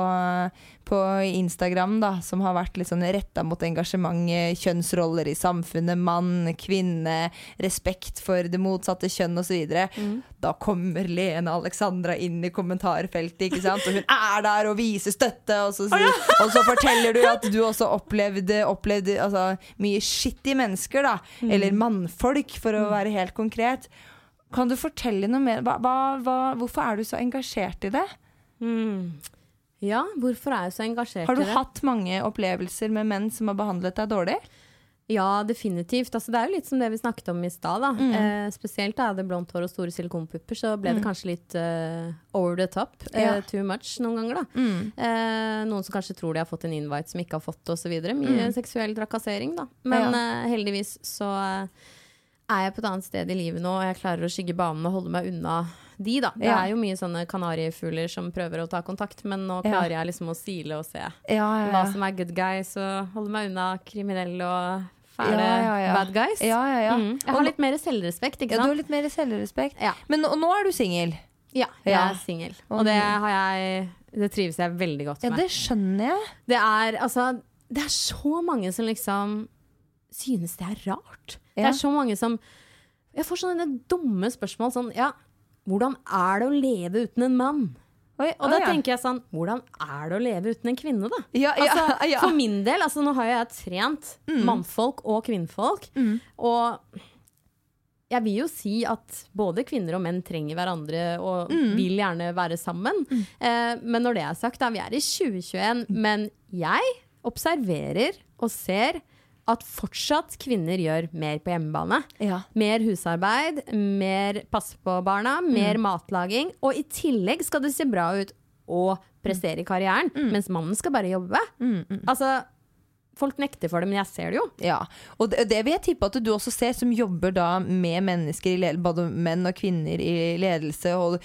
på Instagram da, som har vært litt sånn retta mot engasjement, eh, kjønnsroller i samfunnet, mann, kvinne, respekt for det motsatte kjønn osv., mm. da kommer Lene Alexandra inn i kommentarfeltet, ikke sant? og hun er der og viser støtte, og så, og så forteller du at du også opplevde, opplevde altså, mye skittige mennesker, da, mm. eller mannfolk, for å mm. være helt konkret. Kan du fortelle noe mer? Hva, hva, hvorfor er du så engasjert i det? Mm. Ja, hvorfor er jeg så engasjert i det? Har du hatt mange opplevelser med menn som har behandlet deg dårlig? Ja, definitivt. Altså, det er jo litt som det vi snakket om i stad. Mm. Eh, spesielt da jeg hadde blondt hår og store silikonpupper, så ble mm. det kanskje litt uh, over the top. Ja. Uh, too much noen ganger, da. Mm. Eh, noen som kanskje tror de har fått en invite som ikke har fått det, osv. Mye mm. seksuell trakassering, da. Men ja. Eh, heldigvis så er jeg på et annet sted i livet nå, og jeg klarer å skygge banen og holde meg unna de, da. Det ja. er jo mye sånne kanarifugler som prøver å ta kontakt, men nå klarer ja. jeg liksom å sile og se ja, hva som er good guys, og holde meg unna kriminelle og fæle bad guys. Mm. Jeg har litt mer selvrespekt, ikke sant? Ja, du har litt mer selvrespekt. Men nå, nå er du singel? Ja, jeg er singel. Og det har jeg Det trives jeg veldig godt med. Ja, det skjønner jeg. Det er altså Det er så mange som liksom synes det er rart. Det er så mange som Jeg får sånne dumme spørsmål sånn Ja, hvordan er det å leve uten en mann? Oi, og da ja. tenker jeg sånn Hvordan er det å leve uten en kvinne, da? Ja, ja, altså, for min del, altså nå har jeg trent mm. mannfolk og kvinnfolk. Mm. Og jeg vil jo si at både kvinner og menn trenger hverandre og mm. vil gjerne være sammen. Mm. Eh, men når det er sagt, da, vi er i 2021, men jeg observerer og ser at fortsatt kvinner gjør mer på hjemmebane. Ja. Mer husarbeid, mer passe på barna, mer mm. matlaging. Og i tillegg skal det se bra ut å prestere i karrieren, mm. mens mannen skal bare jobbe. Mm, mm. altså, Folk nekter for det, men jeg ser det jo. Ja, Og det, det, vil jeg tippe at du også ser, som jobber da med mennesker, både menn og kvinner i ledelse. Og,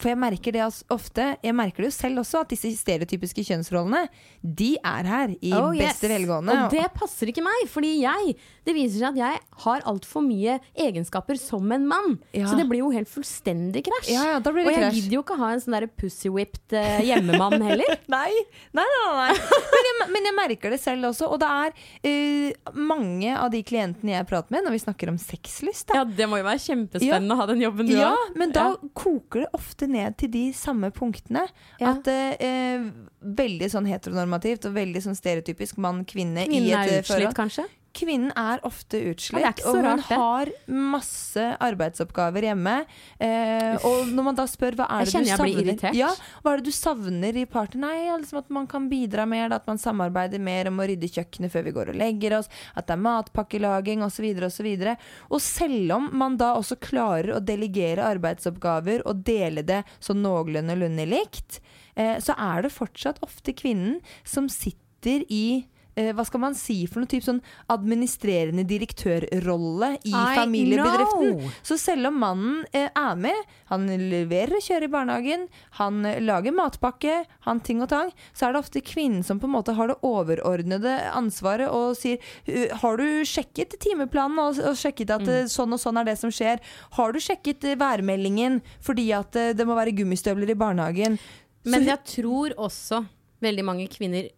for jeg merker det ofte, jeg merker det jo selv også, at disse stereotypiske kjønnsrollene, de er her i oh, beste yes. velgående. Og det passer ikke meg, fordi jeg Det viser seg at jeg har altfor mye egenskaper som en mann. Ja. Så det blir jo helt fullstendig krasj. Ja, ja, og jeg gidder jo ikke ha en sånn pussy-whipped uh, hjemmemann heller. nei. Nei, nei, nei. Men jeg, men jeg merker det selv også og det er uh, mange av de klientene jeg prater med når vi snakker om sexlyst. Da. Ja, det må jo være kjempespennende ja. å ha den jobben du ja, har. Men da ja. koker det ofte ned til de samme punktene. Ja. At uh, veldig sånn heteronormativt og veldig sånn stereotypisk mann-kvinne i et er utslitt, kanskje? Kvinnen er ofte utslitt, og hun rart, har masse arbeidsoppgaver hjemme. Eh, og når man da spør hva er det du savner ja, Hva er det du savner i partner? Nei, liksom at man kan bidra mer, at man samarbeider mer om å rydde kjøkkenet før vi går og legger oss, at det er matpakkelaging osv. osv. Og, og selv om man da også klarer å delegere arbeidsoppgaver og dele det så noenlunde likt, eh, så er det fortsatt ofte kvinnen som sitter i eh, hva skal man si for noe type sånn administrerende direktørrolle i I familiebedriften. Know. Så selv om mannen eh, er med, han leverer og kjører i barnehagen, han eh, lager matpakke, han ting og tang, så er det ofte kvinnen som på en måte har det overordnede ansvaret og sier Har du sjekket timeplanen og, og sjekket at mm. sånn og sånn er det som skjer? Har du sjekket eh, værmeldingen fordi at eh, det må være gummistøvler i barnehagen? Men jeg tror også veldig mange kvinner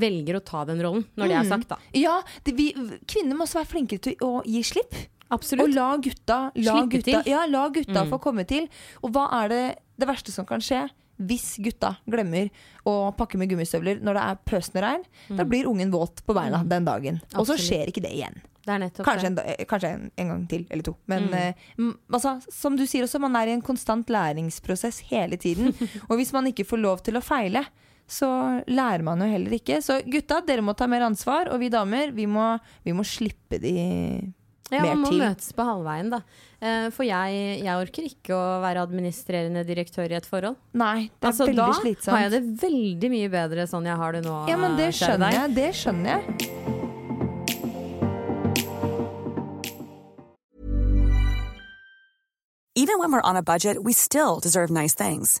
velger å ta den rollen, når det er mm. sagt, da. Ja, det, vi, kvinner må også være flinkere til å gi slipp. Absolutt. Og la gutta, la gutta, ja, la gutta mm. få komme til. Og hva er det, det verste som kan skje? Hvis gutta glemmer å pakke med gummistøvler når det er pøsende regn, mm. da blir ungen våt på beina mm. den dagen. Og så skjer ikke det igjen. Det kanskje, en, kanskje en, en, gang til, eller to. Men eh, altså, som du sier også, man er i en konstant læringsprosess hele tiden. og hvis man ikke får lov til å feile, så lærer man jo heller ikke. Så gutta, dere må ta mer ansvar, og vi damer, vi må, vi må slippe de ja, man må møtes på halvveien, da. Eh, for jeg, jeg, orker ikke å være administrerende direktør i et forhold. Nei, det er altså, veldig da slitsomt. Da har jeg det veldig mye bedre sånn jeg har det nå. Ja, men det skjønner jeg. Det skjønner jeg. Even when we're on a budget, we still deserve nice things.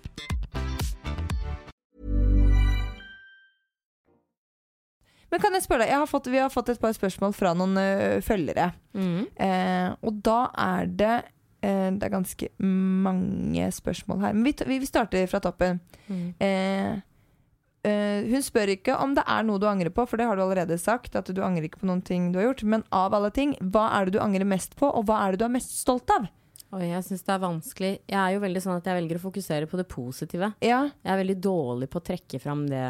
Men kan jeg spørre deg, jeg har fått, vi har fått et par spørsmål fra noen uh, følgere. Eh, og da er det eh, Det er ganske mange spørsmål her. Men vi, vi vi starter fra toppen. Eh, eh, hun spør ikke om det er noe du angrer på, for det har du allerede sagt. At du angrer ikke på noen ting du har gjort. Men av alle ting, hva er det du angrer mest på, og hva er det du er mest stolt av? Oi, jeg syns det er vanskelig. Jeg er jo veldig sånn at jeg velger å fokusere på det positive. Ja, Jeg er veldig dårlig på å trekke fram det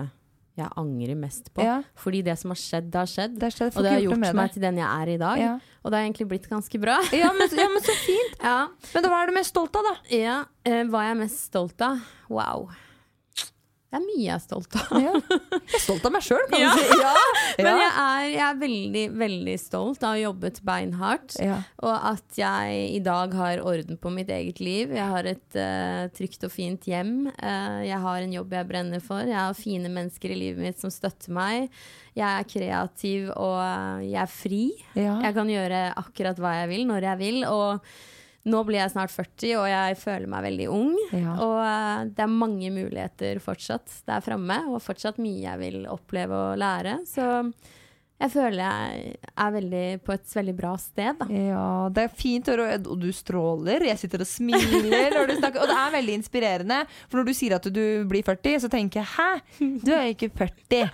jeg angrer mest på. Ja. Fordi det som har skjedd, det har skjedd. det har skjedd. Og det har gjort meg til den jeg er i dag. Ja. Og det har egentlig blitt ganske bra. Ja, men, ja, men så fint. Ja. Men hva er du mest stolt av, da? ja. eh, hva er jeg mest stolt av? Wow. Det er mye jeg er stolt av. Ja. Jeg er stolt av meg sjøl, kan Ja. du si. Ja. Men jeg er, jeg er veldig, veldig stolt av å ha jobbet beinhardt. Og at jeg i dag har orden på mitt eget liv. Jeg har et uh, trygt og fint hjem. Uh, jeg har en jobb jeg brenner for. Jeg har fine mennesker i livet mitt som støtter meg. Jeg er kreativ og jeg er fri. Jeg kan gjøre akkurat hva jeg vil, når jeg vil. Og nå blir jeg snart 40, og jeg føler meg veldig ung. Ja. Og eh, det er mange muligheter fortsatt der framme, og fortsatt mye jeg vil oppleve og lære. Så jeg føler jeg er veldig på et veldig bra sted, da. Ja, det er fint å høre, og du stråler. Jeg sitter og smiler når du snakker. Og det er veldig inspirerende. For når du sier at du blir 40, så tenker jeg hæ? Du er jo ikke 40.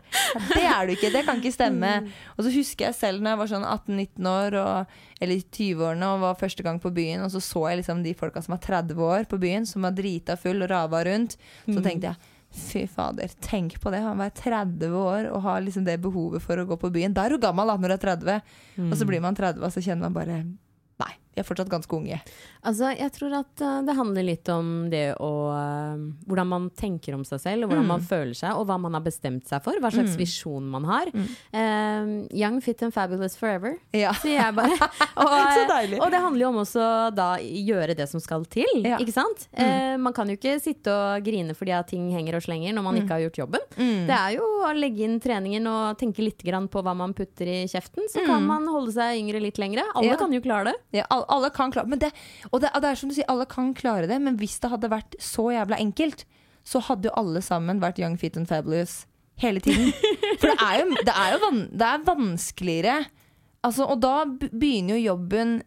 Det er du ikke. Det kan ikke stemme. Og så husker jeg selv når jeg var sånn 18-19 år, og, eller i 20-årene, og var første gang på byen, og så så jeg liksom de folka som var 30 år på byen, som var drita full og rava rundt. Så tenkte jeg Fy fader, tenk på det. Han var 30 år og har liksom det behovet for å gå på byen. Da er du gammel da, når du er 30, og så blir man 30, og så kjenner man bare Vi er fortsatt ganske unge. Altså, jeg tror at eh, det handler litt om det å eh, Hvordan man tenker om seg selv, og hvordan man føler seg, og hva man har bestemt seg for. Hva slags visjon man har. Eh, young, fit and fabulous forever, Ja. sier jeg bare. Og, Så deilig. og det handler jo om også da gjøre det som skal til, Ja. ikke sant? Uh, man kan jo ikke sitte og grine fordi at ting henger og slenger når man ikke har gjort jobben. Det er jo å legge inn treningen og tenke litt grann på hva man putter i kjeften, så kan man holde seg yngre litt lengre. Alle Ja. kan jo klare det. Ja, alle, kan klare men det, og, det, og det er som du sier, alle kan klare det, men hvis det hadde vært så jævla enkelt, så hadde jo alle sammen vært young, fit and fabulous hele tiden. For det er jo, det er jo van, det er vanskeligere. Altså, og da begynner jo jobben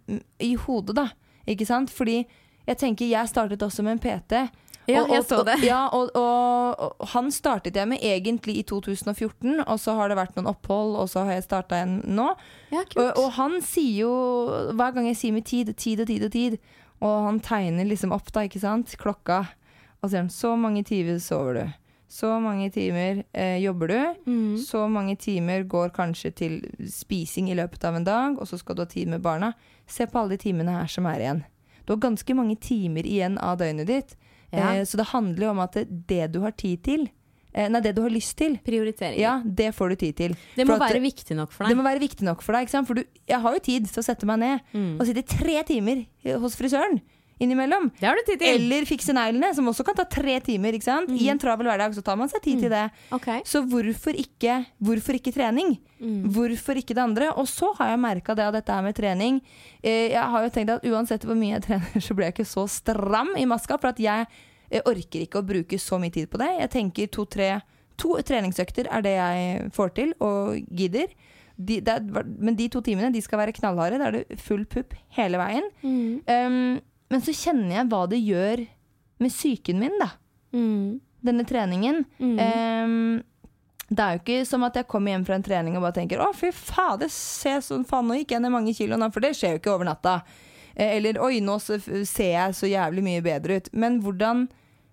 i hodet, da. Ikke sant? Fordi jeg tenker, jeg startet også med en PT. Ja, og, jeg så det. Ja, og, og, og han startet jeg med egentlig i 2014, og så har det vært noen opphold, og så har jeg starta en nå. Ja, Og, han sier jo Hver gang jeg sier med tid, tid og tid og tid Og han tegner liksom opp da, ikke sant Klokka Og så sier han, så mange timer sover du. Så mange timer eh, jobber du. Så mange timer går kanskje til spising i løpet av en dag Og så skal du ha tid med barna. Se på alle de timene her som er igjen. Du har ganske mange timer igjen av døgnet ditt Ja. eh, Så det handler jo om at det, du har tid til eh, Nei, det du har lyst til Prioritering. Ja, det får du tid til Det må at- være viktig nok for deg. det må være viktig nok for deg. For du, jeg har jo tid til å sette meg ned Mm. og sitte tre timer hos frisøren innimellom. Det har du tid til. Eller fikse neglene, som også kan ta tre timer. Ikke sant? I en travel hverdag så tar man seg tid til det. Okay. Så hvorfor ikke, hvorfor ikke trening? Hvorfor ikke det andre? Og så har jeg merka det av dette her med trening. Eh, Jeg har jo tenkt at uansett hvor mye jeg trener, så blir jeg ikke så stram i maska. For at jeg eh, orker ikke å bruke så mye tid på det. Jeg tenker to-tre To treningsøkter er det jeg får til og gidder. De, er, men de to timene de skal være knallharde. Da er det full pupp hele veien. Um, men så kjenner jeg hva det gjør med psyken min, da. Mm. Denne treningen. Um, det er jo ikke som at jeg kommer hjem fra en trening og bare tenker 'Å, fy fader, se sånn faen, nå gikk jeg ned mange kilo', for det skjer jo ikke over natta. Eh, Eller 'oi, nå ser jeg så jævlig mye bedre ut'. Men hvordan,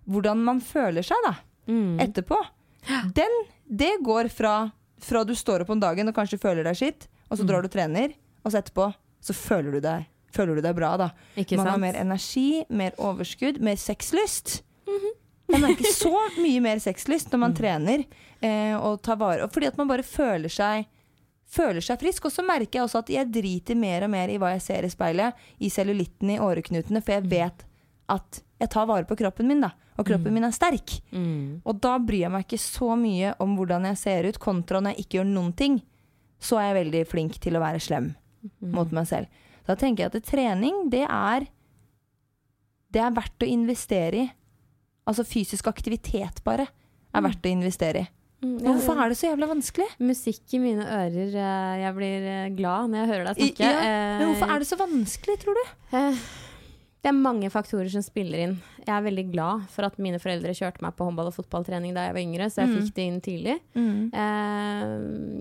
hvordan man føler seg, da, Mm. etterpå, den, det går fra, fra du står opp om dagen og kanskje føler deg skitt, og så Mm. drar du og trener, og så etterpå så føler du deg, føler du deg bra, da. Ikke Man har mer energi, mer overskudd, mer sexlyst. Mhm. Jeg merker så mye mer sexlyst når man Mm. trener eh, og tar vare og Fordi at man bare føler seg Føler seg frisk. Og så merker jeg også at jeg driter mer og mer i hva jeg ser i speilet. I cellulitten, i åreknutene. For jeg Mm. vet at jeg tar vare på kroppen min, da. Og kroppen min er sterk. Mm. Og da bryr jeg meg ikke så mye om hvordan jeg ser ut, kontra når jeg ikke gjør noen ting. Så er jeg veldig flink til å være slem mot meg selv. Da tenker jeg at trening, det er Det er verdt å investere i. Altså fysisk aktivitet, bare, er verdt å investere i. Mm, Men hvorfor er det så jævla vanskelig? Musikk i mine ører. eh, Jeg blir eh, glad når jeg hører deg snakke. ja, Men hvorfor er det så vanskelig, tror du? Eh, Det er mange faktorer som spiller inn. Jeg er veldig glad for at mine foreldre kjørte meg på håndball- og fotballtrening da jeg var yngre, så jeg Mm. fikk det inn tidlig. Eh,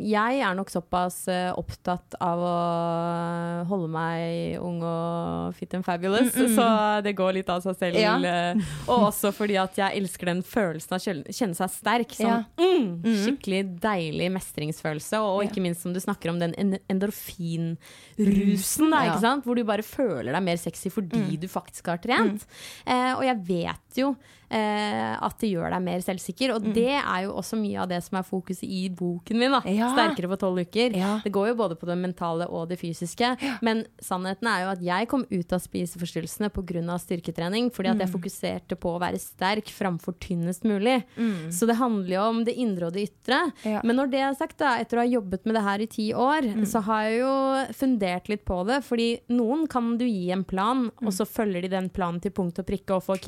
jeg er nok såpass eh, opptatt av å holde meg ung og fit and fabulous, så det går litt av seg selv. Ja. eh, og også fordi at jeg elsker den følelsen av å kjenne seg sterk. Sånn Ja. mm, skikkelig deilig mestringsfølelse, og, og ikke minst som du snakker om den en- endorfinrusen, da, Ja. hvor du bare føler deg mer sexy fordi du faktisk har trent. Eh, og jeg vet jo eh, at det gjør deg mer selvsikker, og det er jo også mye av det som er fokuset i boken min. Ja. Sterkere på tolv uker. Ja. Det går jo både på det mentale og det fysiske. Men sannheten er jo at jeg kom ut av spiseforstyrrelsene pga. styrketrening, fordi at jeg fokuserte på å være sterk framfor tynnest mulig. Så det handler jo om det indre og det ytre. Ja. Men når det er sagt, da, etter å ha jobbet med det her i ti år, så har jeg jo fundert litt på det. Fordi noen kan du gi en plan, og så følger de den planen til punkt og prikke og får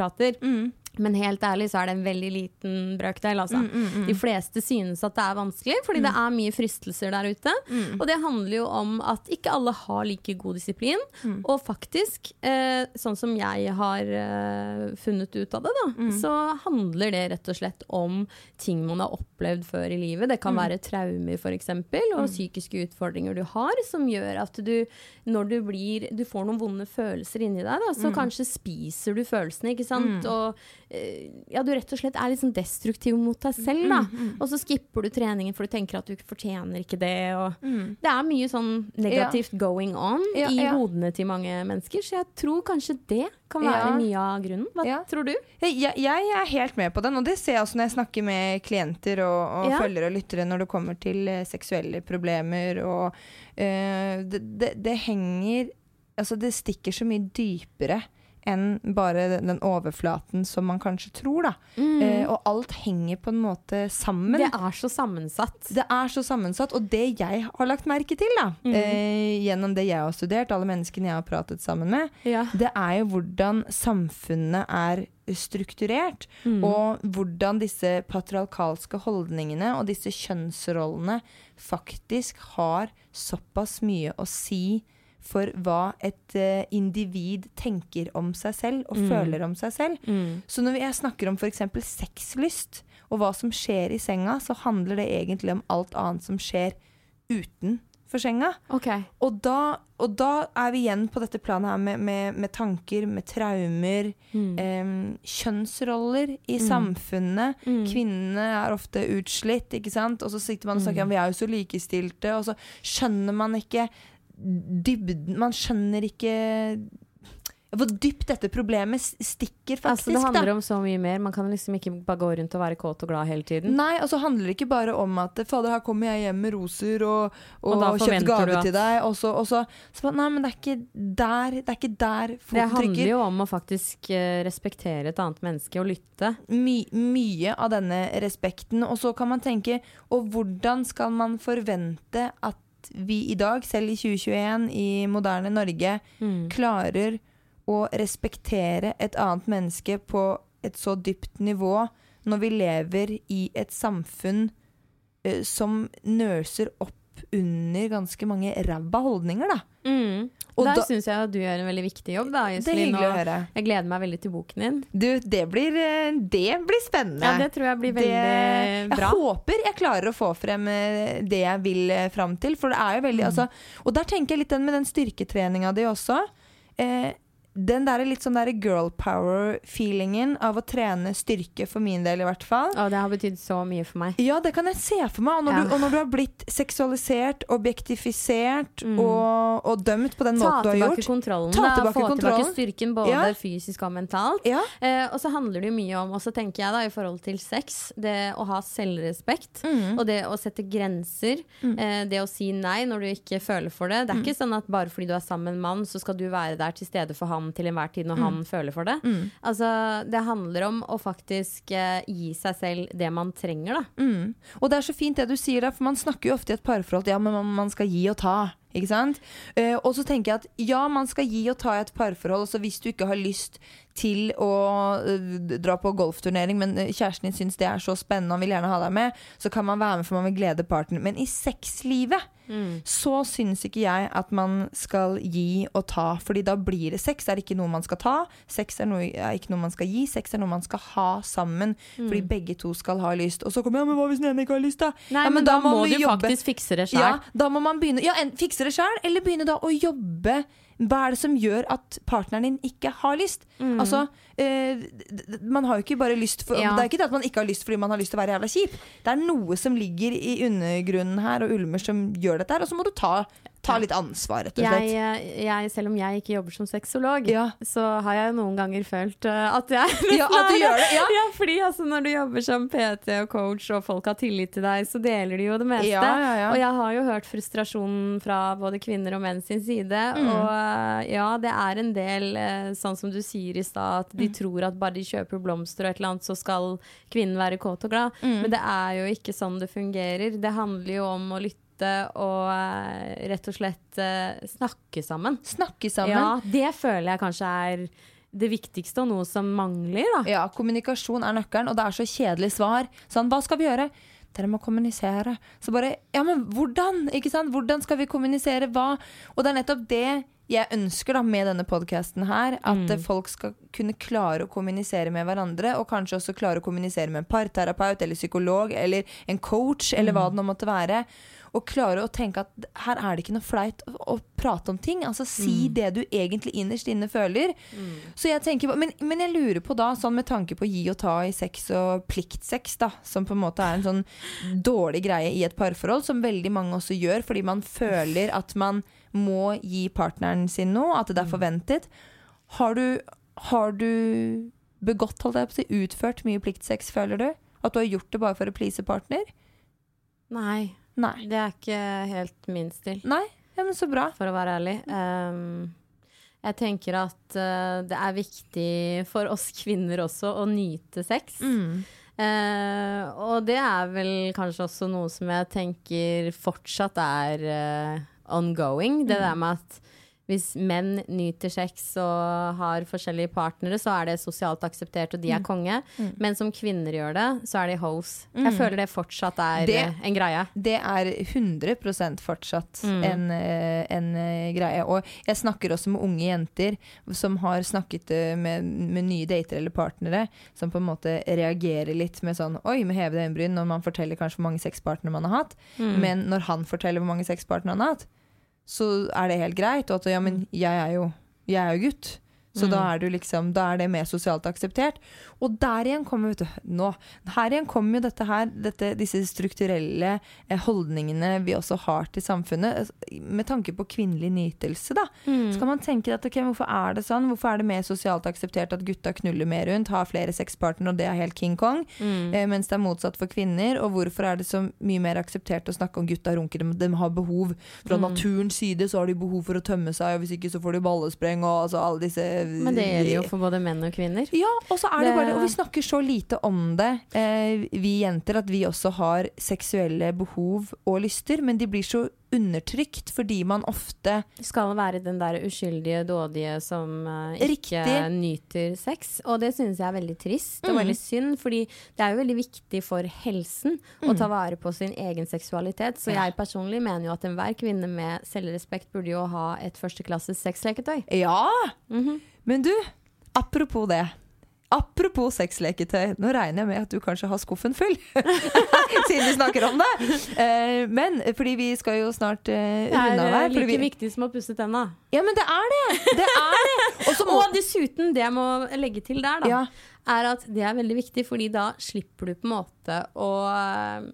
kickass-resultater. Men helt ærlig så er det en veldig liten brøkdel. Altså. De fleste synes at det er vanskelig, fordi det er mye fristelser der ute. Og det handler jo om at ikke alle har like god disiplin. Og faktisk, eh, sånn som jeg har eh, funnet ut av det, da, så handler det rett og slett om ting man har opplevd før i livet. Det kan være traumer f.eks., og psykiske utfordringer du har, som gjør at du, når du blir Du får noen vonde følelser inni deg, da, så kanskje spiser du følelsene, ikke sant. Og ja, du rett og slett er litt sånn destruktiv mot deg selv, da. Og så skipper du treningen for du tenker at du fortjener ikke det, og Det er mye sånn negativt going on Ja, i ja. hodene til mange mennesker, så jeg tror kanskje det kan være Ja. mye av grunnen. Hva Ja. tror du? Jeg, jeg, er helt med på den, og det ser jeg også når jeg snakker med klienter og, og Ja. følgere og lyttere når det kommer til eh, seksuelle problemer. Og eh, det, det, det henger Altså, det stikker så mye dypere enn bare den, overflaten som man kanskje tror, da. Eh, og alt henger på en måte sammen. Det er så sammensatt. Det er så sammensatt, og det jeg har lagt merke til, da, eh, gjennom det jeg har studert, alle menneskene jeg har pratet sammen med, Ja. det er jo hvordan samfunnet er strukturert, og hvordan disse patriarkalske holdningene og disse kjønnsrollene faktisk har såpass mye å si for hva et uh, individ tenker om seg selv og føler om seg selv. Så når jeg snakker om f.eks. sexlyst, og hva som skjer i senga, så handler det egentlig om alt annet som skjer utenfor senga. Okay. Og da, og da er vi igjen på dette planet her med, med, med tanker, med traumer, em, kjønnsroller i samfunnet. Kvinnene er ofte utslitt, ikke sant? Og så sitter man og snakker om vi er jo så likestilte, og så skjønner man ikke dybden Man skjønner ikke hvor dypt dette problemet stikker, faktisk. Altså, det handler da. om så mye mer. Man kan liksom ikke bare gå rundt og være kåt og glad hele tiden. Nei, og så handler det ikke bare om at Fader, her kommer jeg hjem med roser og, og, Og kjøpt gave at- til deg. Og så, og så, så Nei, men det er ikke der Det er ikke der Det handler trykker. jo om å faktisk uh, respektere et annet menneske og lytte. My, mye av denne respekten. Og så kan man tenke Og hvordan skal man forvente at vi i dag, selv i 2021, i moderne Norge, Mm. klarer å respektere et annet menneske på et så dypt nivå når vi lever i et samfunn uh, som nøser opp under ganske mange ræva holdninger, da. Og Der syns jeg at du gjør en veldig viktig jobb, da, Det er hyggelig å høre. Jeg gleder meg veldig til boken din. Du, det blir, eh, det blir spennende. Ja, det tror jeg blir veldig det, bra. Jeg håper jeg klarer å få frem eh, det jeg vil eh, fram til. For det er jo veldig Mm. altså, Og der tenker jeg litt den med den styrketreninga di også. Eh, den der litt sånn der girl power-feelingen av å trene styrke, for min del i hvert fall. Og det har betydd så mye for meg. Ja, det kan jeg se for meg. Og når, Ja. du, og når du har blitt seksualisert, objektifisert Mm. og, og dømt på den Ta måten du har tilbake gjort kontrollen. Ta tilbake tilbake få kontrollen. tilbake styrken både Ja. fysisk og mentalt. ja. Eh, og så handler det jo mye om, og så tenker jeg da i forhold til sex, det å ha selvrespekt. Mm. Og det å sette grenser. Eh, det å si nei når du ikke føler for det. Det Mm. er ikke sånn at bare fordi du er sammen med en mann, så skal du være der til stede for han til enhver tid når Mm. han føler for det. Altså, det handler om å faktisk eh, gi seg selv det man trenger, da. Mm. Og det er så fint det du sier da, for man snakker jo ofte i et parforhold Ja, men man, man skal gi og ta. Ikke sant? Uh, og så tenker jeg at ja, man skal gi og ta i et parforhold. Altså hvis du ikke har lyst til å eh, dra på golfturnering, men eh, kjæresten din syns det er så spennende og vil gjerne ha deg med, så kan man være med for man vil glede partneren. Men i sexlivet så syns ikke jeg at man skal gi og ta, fordi da blir det sex. er ikke noe man skal ta. Sex er, noe, er ikke noe man skal gi. Sex er noe man skal ha sammen, fordi begge to skal ha lyst. Og så kommer ja, men hva hvis den ene ikke har lyst, da? Nei, ja, men, da, må må, du jobbe- faktisk fikse det sjøl. ja, da må man begynne Ja, en, fikse det sjøl, eller begynne da å jobbe. Hva er det som gjør at partneren din ikke har lyst? Altså, eh, man har jo ikke bare lyst for, Ja. Det er ikke det at man ikke har lyst fordi man har lyst til å være jævla kjip. Det er noe som ligger i undergrunnen her og ulmer som gjør dette her, og så må du ta, ta litt ansvar, rett og slett. jeg, selv om jeg ikke jobber som sexolog, Ja. så har jeg noen ganger følt uh, at jeg Ja, at du gjør det, ja. fordi altså, når du jobber som PT og coach, og folk har tillit til deg, så deler de jo det meste. Ja, ja, ja. Og jeg har jo hørt frustrasjonen fra både kvinner og menn sin side. Og uh, ja, det er en del, sånn som du sier i stad, at de tror at bare de kjøper blomster og et eller annet, så skal kvinnen være kåt og glad. Men det er jo ikke sånn det fungerer. Det handler jo om å lytte og eh, rett og slett eh, snakke sammen. Snakke sammen. Ja, det føler jeg kanskje er det viktigste, og noe som mangler. da. Ja, kommunikasjon er nøkkelen, og det er så kjedelig svar. Sånn, hva skal vi gjøre? Dere må kommunisere. Så bare Ja, men hvordan? Ikke sant? Hvordan skal vi kommunisere hva? Og det er nettopp det jeg ønsker da med denne podkasten her. At mm. folk skal kunne klare å kommunisere med hverandre, og kanskje også klare å kommunisere med en parterapeut eller psykolog eller en coach eller hva det nå måtte være. Og klare å tenke at her er det ikke noe flaut å, å prate om ting. Altså si det du egentlig innerst inne føler. Så jeg tenker, på- men, men jeg lurer på da, sånn med tanke på gi og ta i sex og pliktsex, da, som på en måte er en sånn dårlig greie i et parforhold, som veldig mange også gjør, fordi man føler at man må gi partneren sin noe, at det er forventet. Har du, har du begått, holdt jeg på å si, utført mye pliktsex, føler du? At du har gjort det bare for å please partner? Nei, Nei. det er ikke helt min stil, Nei? Ja, men så bra. for å være ærlig. Um, jeg tenker at uh, det er viktig for oss kvinner også å nyte sex. Mm. Uh, og det er vel kanskje også noe som jeg tenker fortsatt er uh, ongoing. Det der med at hvis menn nyter sex og har forskjellige partnere, så er det sosialt akseptert, og de er konge. Men som kvinner gjør det, så er de hoes. Jeg føler det fortsatt er Det- eh, en greie. Det er 100% fortsatt en, eh, en eh, greie. Og jeg snakker også med unge jenter som har snakket med, med nye dater eller partnere, som på en måte reagerer litt med sånn Oi, med hevede øyenbryn når man forteller kanskje hvor mange sexpartnere man har hatt. Men når han forteller hvor mange sexpartnere han har hatt, så er det helt greit. Og at ja, men jeg er jo, jeg er jo gutt. Så da er, du liksom, da er det mer sosialt akseptert. Og der igjen kommer vet du, nå, her igjen kommer jo dette her, dette, disse strukturelle eh, holdningene vi også har til samfunnet. eh, Med tanke på kvinnelig nytelse, da. Så kan man tenke at okay, hvorfor er det sånn? Hvorfor er det mer sosialt akseptert at gutta knuller mer rundt, har flere sexpartnere, og det er helt King Kong? Eh, mens det er motsatt for kvinner. Og hvorfor er det så mye mer akseptert å snakke om gutta runker? De, de har behov fra naturens side, så har de behov for å tømme seg, og hvis ikke så får de ballespreng og altså alle disse Men det gjelder jo for både menn og kvinner. ja, og så er det Det- bare det. Og vi snakker så lite om det, eh, vi jenter, at vi også har seksuelle behov og lyster, men de blir så undertrykt fordi man ofte Skal være den der uskyldige, dådige som eh, ikke Riktig. nyter sex. Og det synes jeg er veldig trist og veldig synd, fordi det er jo veldig viktig for helsen å ta vare på sin egen seksualitet. Så jeg personlig mener jo at enhver kvinne med selvrespekt burde jo ha et førsteklasses sexleketøy. Ja! Men du, apropos det. Apropos sexleketøy, nå regner jeg med at du kanskje har skuffen full. siden vi snakker om det. Eh, men fordi vi skal jo snart eh, runde av er her. Det er like vi- viktig som å pusse tenna. Ja, men det er det! Det er det! Og må Og dessuten, det jeg må legge til der, da, Ja. er at det er veldig viktig, fordi da slipper du på en måte å eh,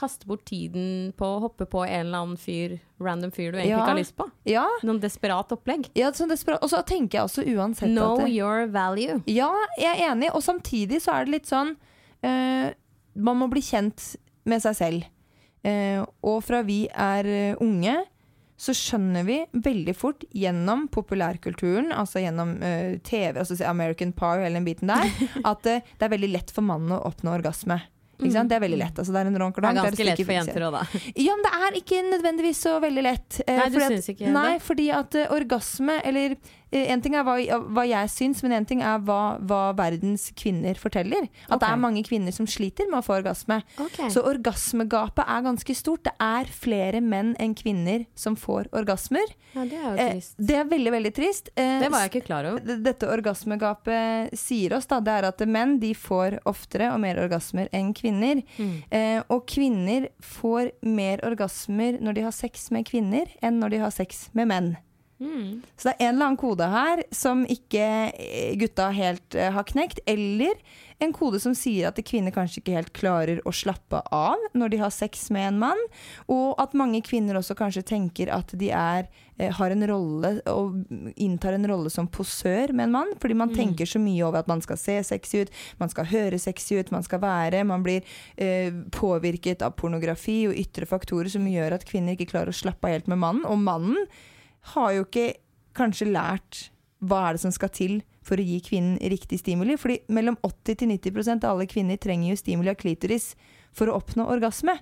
kaste bort tiden på å hoppe på en eller annen fyr, random fyr du egentlig Ja. ikke har lyst på. Ja, Noen desperat opplegg. ja sånn desperat. Og så tenker jeg også uansett Know at det, your value. Ja, jeg er enig, og samtidig så er det litt sånn uh, Man må bli kjent med seg selv. Uh, og fra vi er eh, unge, så skjønner vi veldig fort gjennom populærkulturen, altså gjennom uh, TV, altså American Power eller den biten der, at uh, det er veldig lett for mannen å oppnå orgasme. Sant? Det er veldig lett. Altså, det er en Det er ganske det er lett for jenter òg, da. Ja, men det er ikke nødvendigvis så veldig lett. eh, Nei, du at- syns ikke det? Nei, fordi at eh, orgasme Eller en ting er hva, hva jeg syns, men en ting er hva, hva verdens kvinner forteller. At det er mange kvinner som sliter med å få orgasme. Okay. Så orgasmegapet er ganske stort. Det er flere menn enn kvinner som får orgasmer. Ja, det er jo Eh, trist. det er veldig, veldig trist. Eh, Det var jeg ikke klar over. dette orgasmegapet sier oss, da, det er at menn de får oftere og mer orgasmer enn kvinner. Mm. Eh, og kvinner får mer orgasmer når de har sex med kvinner, enn når de har sex med menn. Mm. Så det er en eller annen kode her som ikke eh, gutta helt uh, har knekt. Eller en kode som sier at kvinner kanskje ikke helt klarer å slappe av når de har sex med en mann. Og at mange kvinner også kanskje tenker at de er, uh, har en rolle og inntar en rolle som posør med en mann. Fordi man tenker så mye over at man skal se sexy ut, man skal høre sexy ut, man skal være Man blir uh, påvirket av pornografi og ytre faktorer som gjør at kvinner ikke klarer å slappe av helt med mannen. Og mannen har jo ikke kanskje lært hva er det som skal til for å gi kvinnen riktig stimuli. Fordi mellom 80-90% av alle kvinner trenger jo stimuli av klitoris for å oppnå orgasme.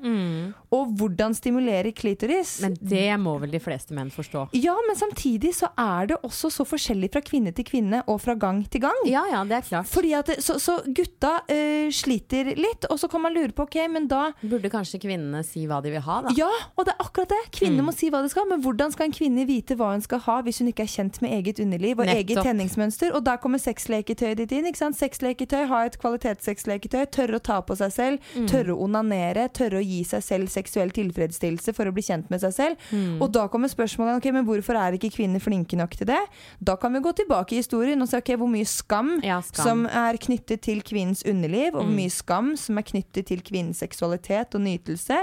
Og hvordan stimulere klitoris? Men det må vel de fleste menn forstå. ja, men samtidig så er det også så forskjellig fra kvinne til kvinne og fra gang til gang. Ja ja, det er klart. Fordi at så, så gutta uh, sliter litt, og så kan man lure på ok, men da Burde kanskje kvinnene si hva de vil ha, da? Ja, og det er akkurat det. Kvinnene Mm. må si hva de skal, men hvordan skal en kvinne vite hva hun skal ha hvis hun ikke er kjent med eget underliv og eget tenningsmønster? Og der kommer sexleketøyet ditt inn. ikke sant? Sexleketøy, ha et kvalitetssexleketøy, tørre å ta på seg selv, Mm. tørre å onanere, tørre å gi seg selv seksuell tilfredsstillelse for å bli kjent med seg selv. Mm. Og da kommer spørsmålet ok, men hvorfor er ikke kvinner flinke nok til det? Da kan vi gå tilbake i historien og se ok, hvor mye skam, Ja, skam. som er knyttet til kvinnens underliv, og hvor Mm. mye skam som er knyttet til kvinnens seksualitet og nytelse,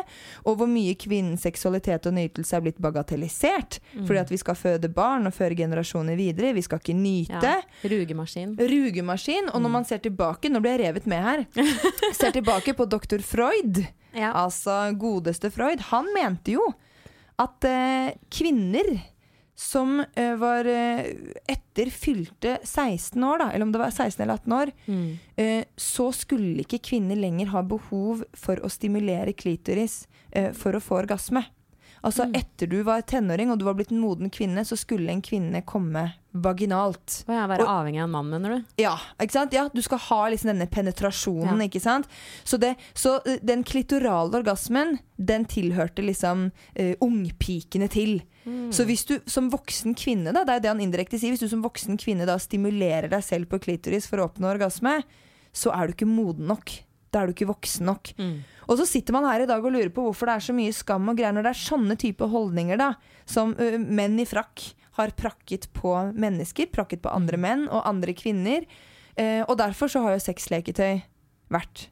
og hvor mye kvinnens seksualitet og nytelse er blitt bagatellisert. Mm. Fordi at vi skal føde barn og føre generasjoner videre. Vi skal ikke nyte. Ja. Rugemaskin. Rugemaskin. Og når Mm. man ser tilbake, nå ble jeg revet med her, ser tilbake på doktor Freud, Ja. altså godeste Freud, han mente jo at eh, kvinner som eh, var eh, etter fylte 16 år, da, eller om det var 16 eller 18 år, Mm. eh, så skulle ikke kvinner lenger ha behov for å stimulere klitoris eh, for å få orgasme. Altså Etter du var tenåring og du var blitt en moden kvinne, så skulle en kvinne komme vaginalt. Og jeg være Og- avhengig av en mann, mener du? Ja, ikke sant? Ja, du skal ha liksom denne penetrasjonen, Ja. ikke sant? Så, det, så eh, den klitorale orgasmen, den tilhørte liksom uh, ungpikene til. Så hvis du som voksen kvinne, da, det er det han indirekte sier, hvis du som voksen kvinne da stimulerer deg selv på klitoris for å oppnå orgasme, så er du ikke moden nok. Da er du ikke voksen nok. Og så sitter man her i dag og lurer på hvorfor det er så mye skam og greier når det er sånne type holdninger da, som uh, menn i frakk har prakket på mennesker, prakket på andre menn og andre kvinner. Uh, og derfor så har jo sexleketøy vært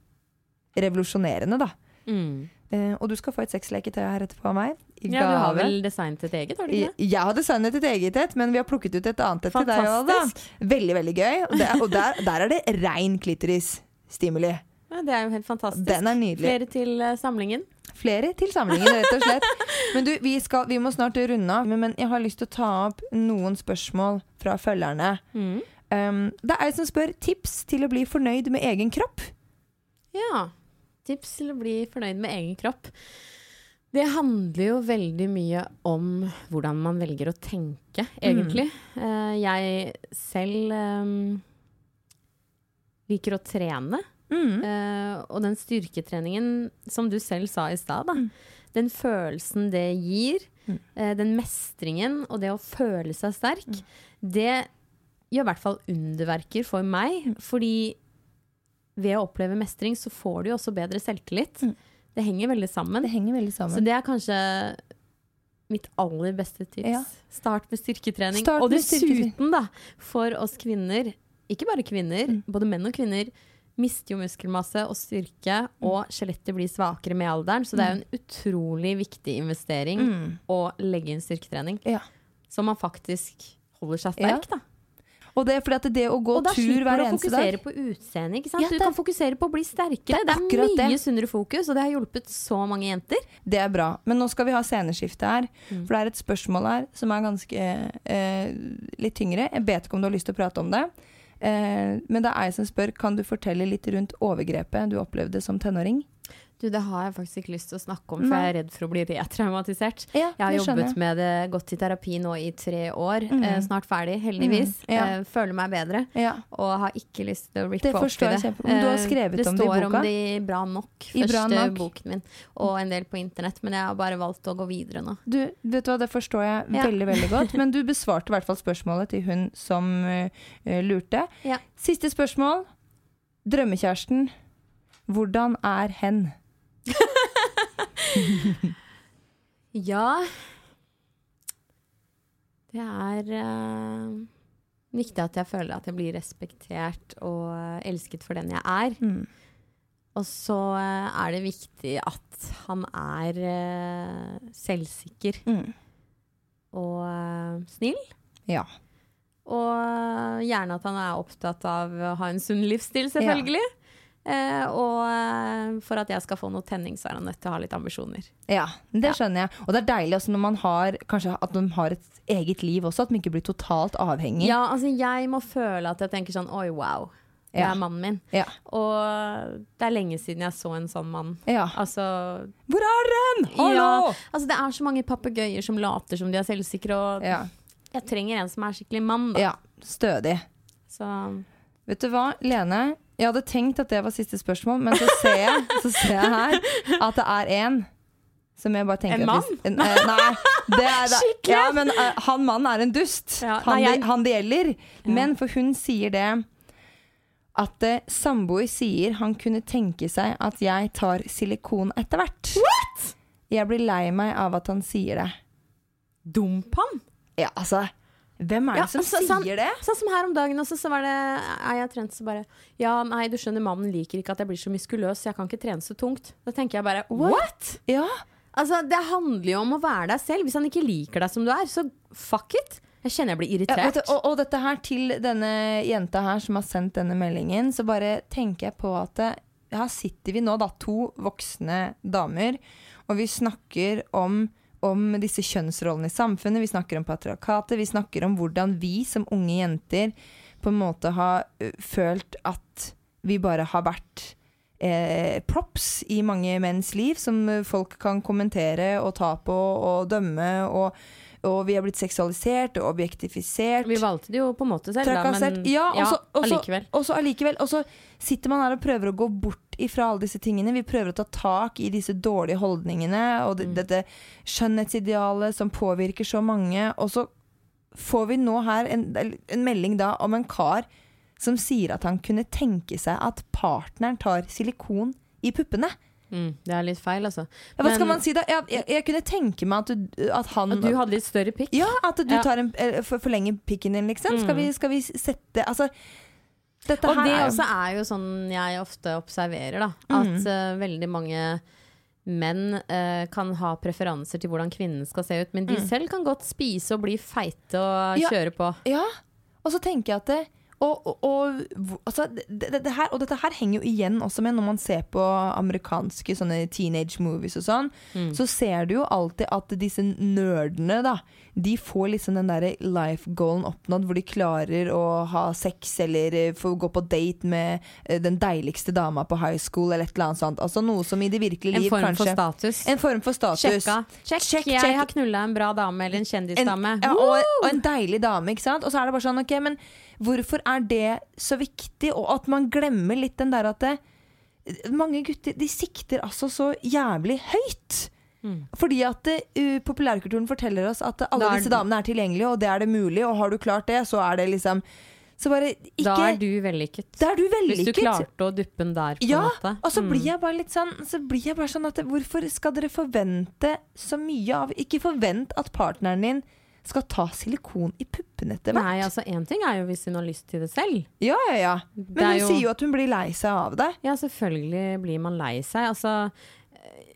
revolusjonerende, da. Mm. Uh, og du skal få et sexleketøy her etterpå av meg. I Ja, du har vel designet et eget, har du ikke? Jeg har designet et eget et, men vi har plukket ut et annet et til deg òg. Veldig, veldig gøy. Og, der, og der, der er det rein klitoris-stimuli. Ja, det er jo helt fantastisk. Den er nydelig. Flere til eh, samlingen. Flere til samlingen, rett og slett. Men du, vi, skal, vi må snart runde av. Men, jeg har lyst til å ta opp noen spørsmål fra følgerne. Mm. Um, det er en som spør tips til å bli fornøyd med egen kropp. Ja. Tips til å bli fornøyd med egen kropp. Det handler jo veldig mye om hvordan man velger å tenke, egentlig. Mm. jeg selv um, liker å trene. Mm. Uh, og den styrketreningen, som du selv sa i stad. Mm. Den følelsen det gir, Mm. uh, den mestringen og det å føle seg sterk, det gjør i hvert fall underverker for meg. Fordi ved å oppleve mestring, så får du jo også bedre selvtillit. Mm. Det henger veldig sammen. Det henger veldig Så det er kanskje mitt aller beste tips. Ja. Start med styrketrening. Start og dessuten, da, for oss kvinner, ikke bare kvinner, Mm. både menn og kvinner, mister jo muskelmasse og styrke, Mm. og skjelettet blir svakere med alderen. Så det er jo en utrolig viktig investering Mm. å legge inn styrketrening. Ja. Så man faktisk holder seg Ja. sterk, da. Og det er fordi at det å gå Og da slipper du å fokusere dag på utseendet. Ja, du kan fokusere på å bli sterkere. Det er Det er, mye det. sunnere fokus, og det har hjulpet så mange jenter. Det er bra. Men nå skal vi ha sceneskifte her. Mm. For det er et spørsmål her som er ganske eh, litt tyngre. Jeg vet ikke om du har lyst til å prate om det. Eh, men det er jeg som spør Kan du fortelle litt rundt overgrepet du opplevde som tenåring. Du, Det har jeg faktisk ikke lyst til å snakke om, for jeg er redd for å bli retraumatisert. Ja, Jeg har jobbet skjønner med det, gått i terapi nå i tre år. Mhm. Eh, snart ferdig, heldigvis. Mhm, ja. eh, føler meg bedre. Ja. Og har ikke lyst til å rippe Det opp i forstår jeg det. du har Eh, skrevet om det i boka? Det står om det i Bra nok, I Bra første nok. boken min. Og en del på internett, men jeg har bare valgt å gå videre nå. Du, vet du hva, Det forstår jeg veldig veldig godt. Men du besvarte i hvert fall spørsmålet til hun som eh, lurte. Ja. Siste spørsmål. Drømmekjæresten. Hvordan er hen? Ja Det er uh, viktig at jeg føler at jeg blir respektert og elsket for den jeg er. Mm. Og så eh, er det viktig at han er uh, selvsikker Mm. og uh, snill. Ja. Og gjerne at han er opptatt av å ha en sunn livsstil, selvfølgelig. Eh, og eh, for at jeg skal få noe tenning, så er han nødt til å ha litt ambisjoner. Ja, det Ja. skjønner jeg. Og det er deilig også når man har Kanskje at de har et eget liv også, at man ikke blir totalt avhengig. Ja, altså jeg må føle at jeg tenker sånn oi, wow. Det Ja. er mannen min. Ja. Og det er lenge siden jeg så en sånn mann. Ja. Altså, Hvor er den? Hallo! Ja, altså det er så mange papegøyer som later som de er selvsikre, og Ja. jeg trenger en som er skikkelig mann. Da. ja. Stødig. Så Vet du hva, Lene? Jeg hadde tenkt at det var siste spørsmål, men så ser jeg, så ser jeg her at det er en som jeg bare tenker En at hvis- En, eh, nei, det er Skikkelig? Ja, men eh, han mannen er en dust. Ja, han, nei, jeg- det, han det gjelder. Ja. Men for hun sier det at eh, samboer sier han kunne tenke seg at jeg tar silikon etter hvert. What?! Jeg blir lei meg av at han sier det. dump han! Ja, altså Hvem er det Ja, som altså, sånn- sier det? Sånn som her om dagen også, så var det Er jeg trent så bare Ja, nei, du skjønner, mannen liker ikke at jeg blir så muskuløs, så jeg kan ikke trene så tungt. Da tenker jeg bare what? Ja, Altså, det handler jo om å være deg selv. Hvis han ikke liker deg som du er, så fuck it. Jeg kjenner jeg blir Ja, irritert. du, og, og dette her til denne jenta her som har sendt denne meldingen, så bare tenker jeg på at det, her sitter vi nå, da, to voksne damer, og vi snakker om, om disse kjønnsrollene i samfunnet, vi snakker om patriarkatet, vi snakker om hvordan vi som unge jenter på en måte har følt at vi bare har vært eh, props i mange menns liv, som folk kan kommentere og ta på og dømme, og, og vi har blitt seksualisert og objektifisert. Vi valgte det jo på en måte selv, da, men Ja, også, ja, og allikevel. Og så allikevel. Og så sitter man her og prøver å gå bort ifra alle disse tingene. Vi prøver å ta tak i disse dårlige holdningene og det, Mm. dette skjønnhetsidealet som påvirker så mange. Og så får vi nå her en, en melding da om en kar som sier at han kunne tenke seg at partneren tar silikon i puppene. Mm, det er litt feil, altså. Ja, hva skal Men- man si da? Jeg, jeg, jeg kunne tenke meg at, du, at han At du hadde litt større pikk. Ja, at du Ja. tar en, eh, forlenger pikken din, liksom. Skal, Mm. vi, skal vi sette Altså, dette Og det er også er jo sånn jeg ofte observerer, da. Mm. At eh, veldig mange menn uh, kan ha preferanser til hvordan kvinnen skal se ut, men de Mm. selv kan godt spise og bli feite og Ja. kjøre på. Ja, og så tenker jeg at det og, og, og, altså, det, det, her, og dette her henger jo igjen også med når man ser på amerikanske sånne teenage movies og sånn. Mm. Så ser du jo alltid at disse nerdene, da, de får liksom den derre life goalen oppnådd, hvor de klarer å ha sex eller eh, få gå på date med eh, den deiligste dama på high school, eller et eller annet sånt. Altså noe som i det virkelige En liv form for status. En form for status. Sjekka. Check, check, jeg har knulla en bra dame eller en kjendisdame. En, ja, og en deilig dame, ikke sant? Og så er det bare sånn, ok, men hvorfor er det så viktig? Og at man glemmer litt den der at det, mange gutter de sikter altså så jævlig høyt. Mm. Fordi at uh, populærkulturen forteller oss at alle disse damene er tilgjengelige, og det er det mulig, og har du klart det, så er det liksom Så bare ikke Da er du vellykket. Er du vellykket. Hvis du klarte å duppe den der, på Ja, måte. og så Mm. blir jeg bare litt sånn Så bare sånn at Hvorfor skal dere forvente så mye av Ikke forvent at partneren din skal ta silikon i puppene etter hvert. Nei, altså En ting er jo hvis hun har lyst til det selv. Ja, ja, ja. Men hun jo- sier jo at hun blir lei seg av det. Ja, selvfølgelig blir man lei seg. Altså eh,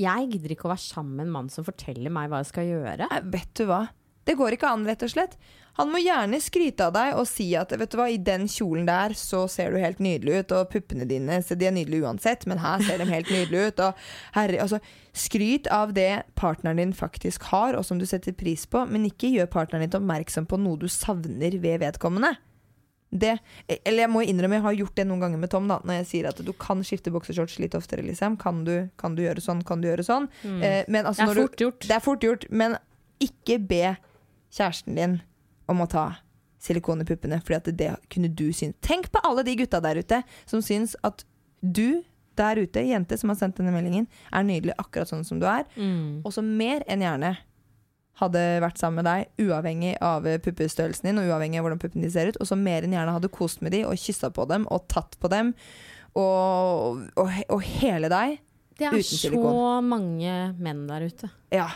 Jeg gidder ikke å være sammen med en mann som forteller meg hva jeg skal gjøre. Nei, vet du hva? Det går ikke an, rett og slett. Han må gjerne skryte av deg og si at vet du hva, i den kjolen der så ser du helt nydelig ut, og puppene dine de er nydelige uansett, men her ser de helt nydelige ut. Og herre, altså, skryt av det partneren din faktisk har, og som du setter pris på, men ikke gjør partneren din oppmerksom på noe du savner ved vedkommende. Det, eller jeg må innrømme jeg har gjort det noen ganger med Tom. da Når jeg sier at du kan skifte boksershorts litt oftere. Liksom. Kan, du, kan du gjøre sånn? Kan du gjøre sånn? Eh, men altså, Det er du- gjort. Det er fort gjort, men ikke be kjæresten din om å ta silikon i puppene, fordi at det kunne du synes. Tenk på alle de gutta der ute som syns at du der ute, jente som har sendt denne meldingen, er nydelig akkurat sånn som du er, Mm. og som mer enn gjerne hadde vært sammen med deg, uavhengig av puppestørrelsen din og uavhengig av hvordan puppene de ser ut, og som mer enn gjerne hadde kost med de og kyssa på dem og tatt på dem og, og, og hele deg. Det er så mange menn der ute. Ja,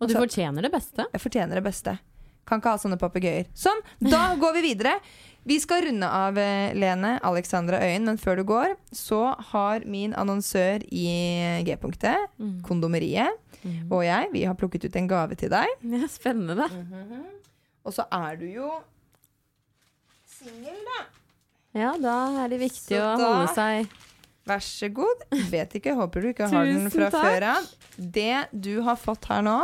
Og du Altså- fortjener det beste. Jeg fortjener det beste. Kan ikke ha sånne papegøyer. Sånn, da går vi videre. Vi skal runde av eh, Lene Alexandra Øyen, men før du går, så har min annonsør i G-punktet, Mm. Kondomeriet, og jeg, vi har plukket ut en gave til deg. Ja, spennende. Mm spennende. Og så er du jo singel, da. Ja, da er det viktig Så å da- holde seg Vær så god. Vet ikke, håper du ikke har den fra før av. Det du har fått her nå,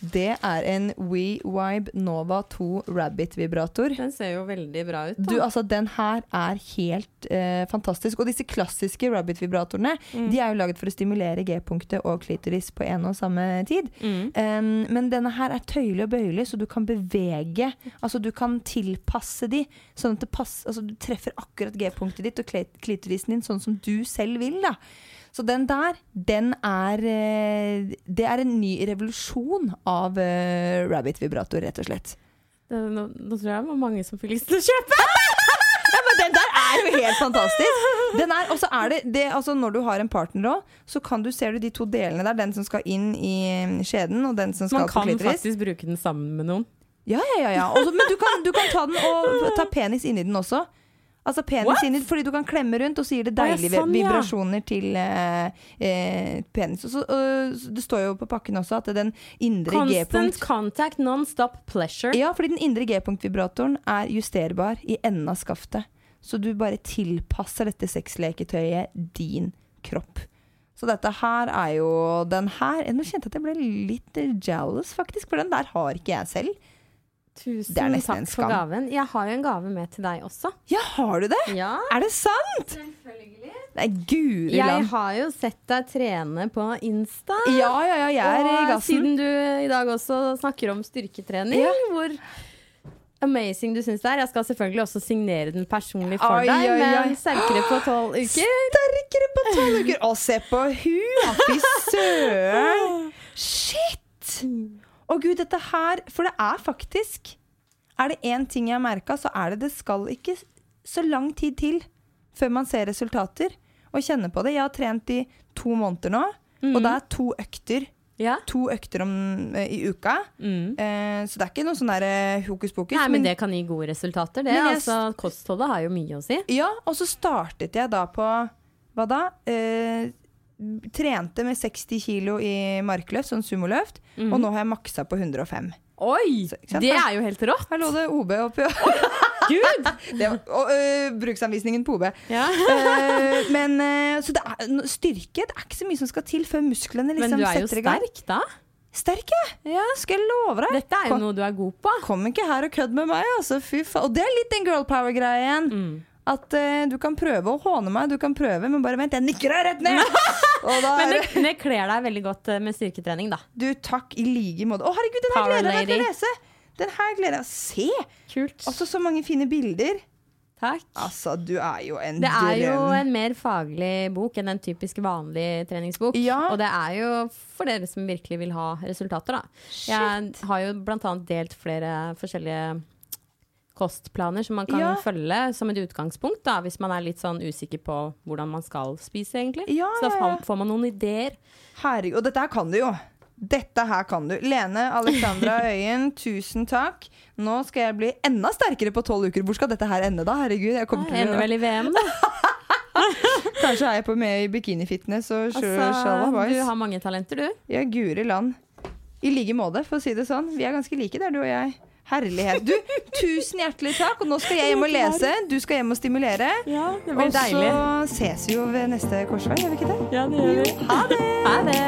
det er en WeVibe Nova 2 Rabbit-vibrator. Den ser jo veldig bra ut. Da. Du, altså, den her er helt eh, fantastisk. Og disse klassiske Rabbit-vibratorene Mm. De er jo laget for å stimulere G-punktet og klitoris på en og samme tid. Mm. Um, men denne her er tøyelig og bøyelig, så du kan bevege Altså du kan tilpasse de, sånn at det passer Altså du treffer akkurat G-punktet ditt og klitorisen din sånn som du selv vil, da. Så den der, den er eh, Det er en ny revolusjon av eh, Rabbit-vibrator, rett og slett. Det, nå, nå tror jeg det var mange som fikk lyst til å kjøpe. Ja, men den der er jo helt fantastisk! Den er, og så er det, det altså Når du har en partner òg, så kan du, ser du de to delene der. Den som skal inn i skjeden, og den som skal Man kan faktisk bruke den sammen med noen. Ja, ja, ja. ja. Også, men du kan, du kan ta den og ta penis inni den også. Altså penis inni, Fordi du kan klemme rundt, og så gir det deilige sånn, ja. vibrasjoner til eh, eh, penis. Og så, og, det står jo på pakken også at den indre G-punkt Constant contact, non-stop pleasure. Ja, fordi den indre G-punktvibratoren er justerbar i enden av skaftet. Så du bare tilpasser dette sexleketøyet din kropp. Så dette her er jo den her Nå kjente jeg at jeg ble litt jealous, faktisk, for den der har ikke jeg selv. Tusen takk for gaven. Jeg har jo en gave med til deg også. Ja, har du det? Ja, Er det sant? Nei, guri Jeg har jo sett deg trene på Insta. Ja, ja, ja, jeg er i gassen. siden du i dag også snakker om styrketrening, Ja. hvor amazing du syns det er. Jeg skal selvfølgelig også signere den personlig for Oi, deg, oi, oi. men sterkere på tolv uker. Sterkere på tolv uker! Å, se på hun! Fy søren! Shit! Å gud, dette her For det er faktisk Er det én ting jeg har merka, så er det det skal ikke så lang tid til før man ser resultater og kjenner på det. Jeg har trent i to måneder nå, og det er to økter. Ja. To økter om, eh, i uka. Eh, så det er ikke noe sånn der eh, hokus pokus. Nei, men det kan gi gode resultater, det. Jeg- Altså, kostholdet har jo mye å si. Ja, og så startet jeg da på Hva da? Eh, trente med 60 kilo i markløft, sånn sumoløft. Og nå har jeg maksa på 105. Oi! Så- Det er jo helt rått! Her lå det OB oppi. Gud! Det var, og øh, bruksanvisningen på OB. Ja. uh, men uh, så det er, styrke det er ikke så mye som skal til før musklene setter i gang Men liksom du er jo sterk, da. Sterk, ja. Skal jeg love deg. Dette er jo Kom- noe du er god på. Kom ikke her og kødd med meg, altså. Fy faen. Og det er litt den girl power-greia igjen. Mm. At uh, du kan prøve å håne meg, du kan prøve, men bare vent, jeg nikker deg rett ned! og da Men det, det kler deg veldig godt eh, med styrketrening, da. Du, takk i like måte. Å, herregud, den her gleder jeg meg til å lese! Den her gleder jeg meg se! Kult. Også så mange fine bilder. Takk. Altså, du er jo en Det er jo en mer faglig bok enn en typisk vanlig treningsbok. Ja. Og det er jo for dere som virkelig vil ha resultater, da. Shit. Jeg har jo blant annet delt flere forskjellige kostplaner som man kan Ja. følge som et utgangspunkt, da, hvis man er litt sånn usikker på hvordan man skal spise, egentlig. Ja, Så da får- man noen ideer. Herregud, og dette her kan du jo. Dette her kan du. Lene Alexandra Øyen, tusen takk. Nå skal jeg bli enda sterkere på tolv uker. Hvor skal dette her ende, da? Herregud, jeg kommer Det å ender vel i VM, da. Kanskje er jeg på med i bikinifitness og Altså, shalabais. du har mange talenter, du. Ja, guri land. I like måte, for å si det sånn. Vi er ganske like der, du og jeg. Herlighet. Du, tusen hjertelig takk. Og nå skal jeg hjem og lese. Du skal hjem og stimulere. Ja, det blir Og så ses vi jo ved neste korsvei, gjør vi ikke det? Ja, det gjør vi. Ha det! Ha det!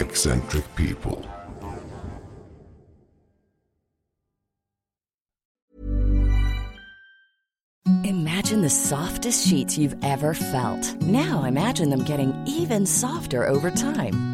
Eccentric people. Imagine the softest sheets you've ever felt. Now imagine them getting even softer over time.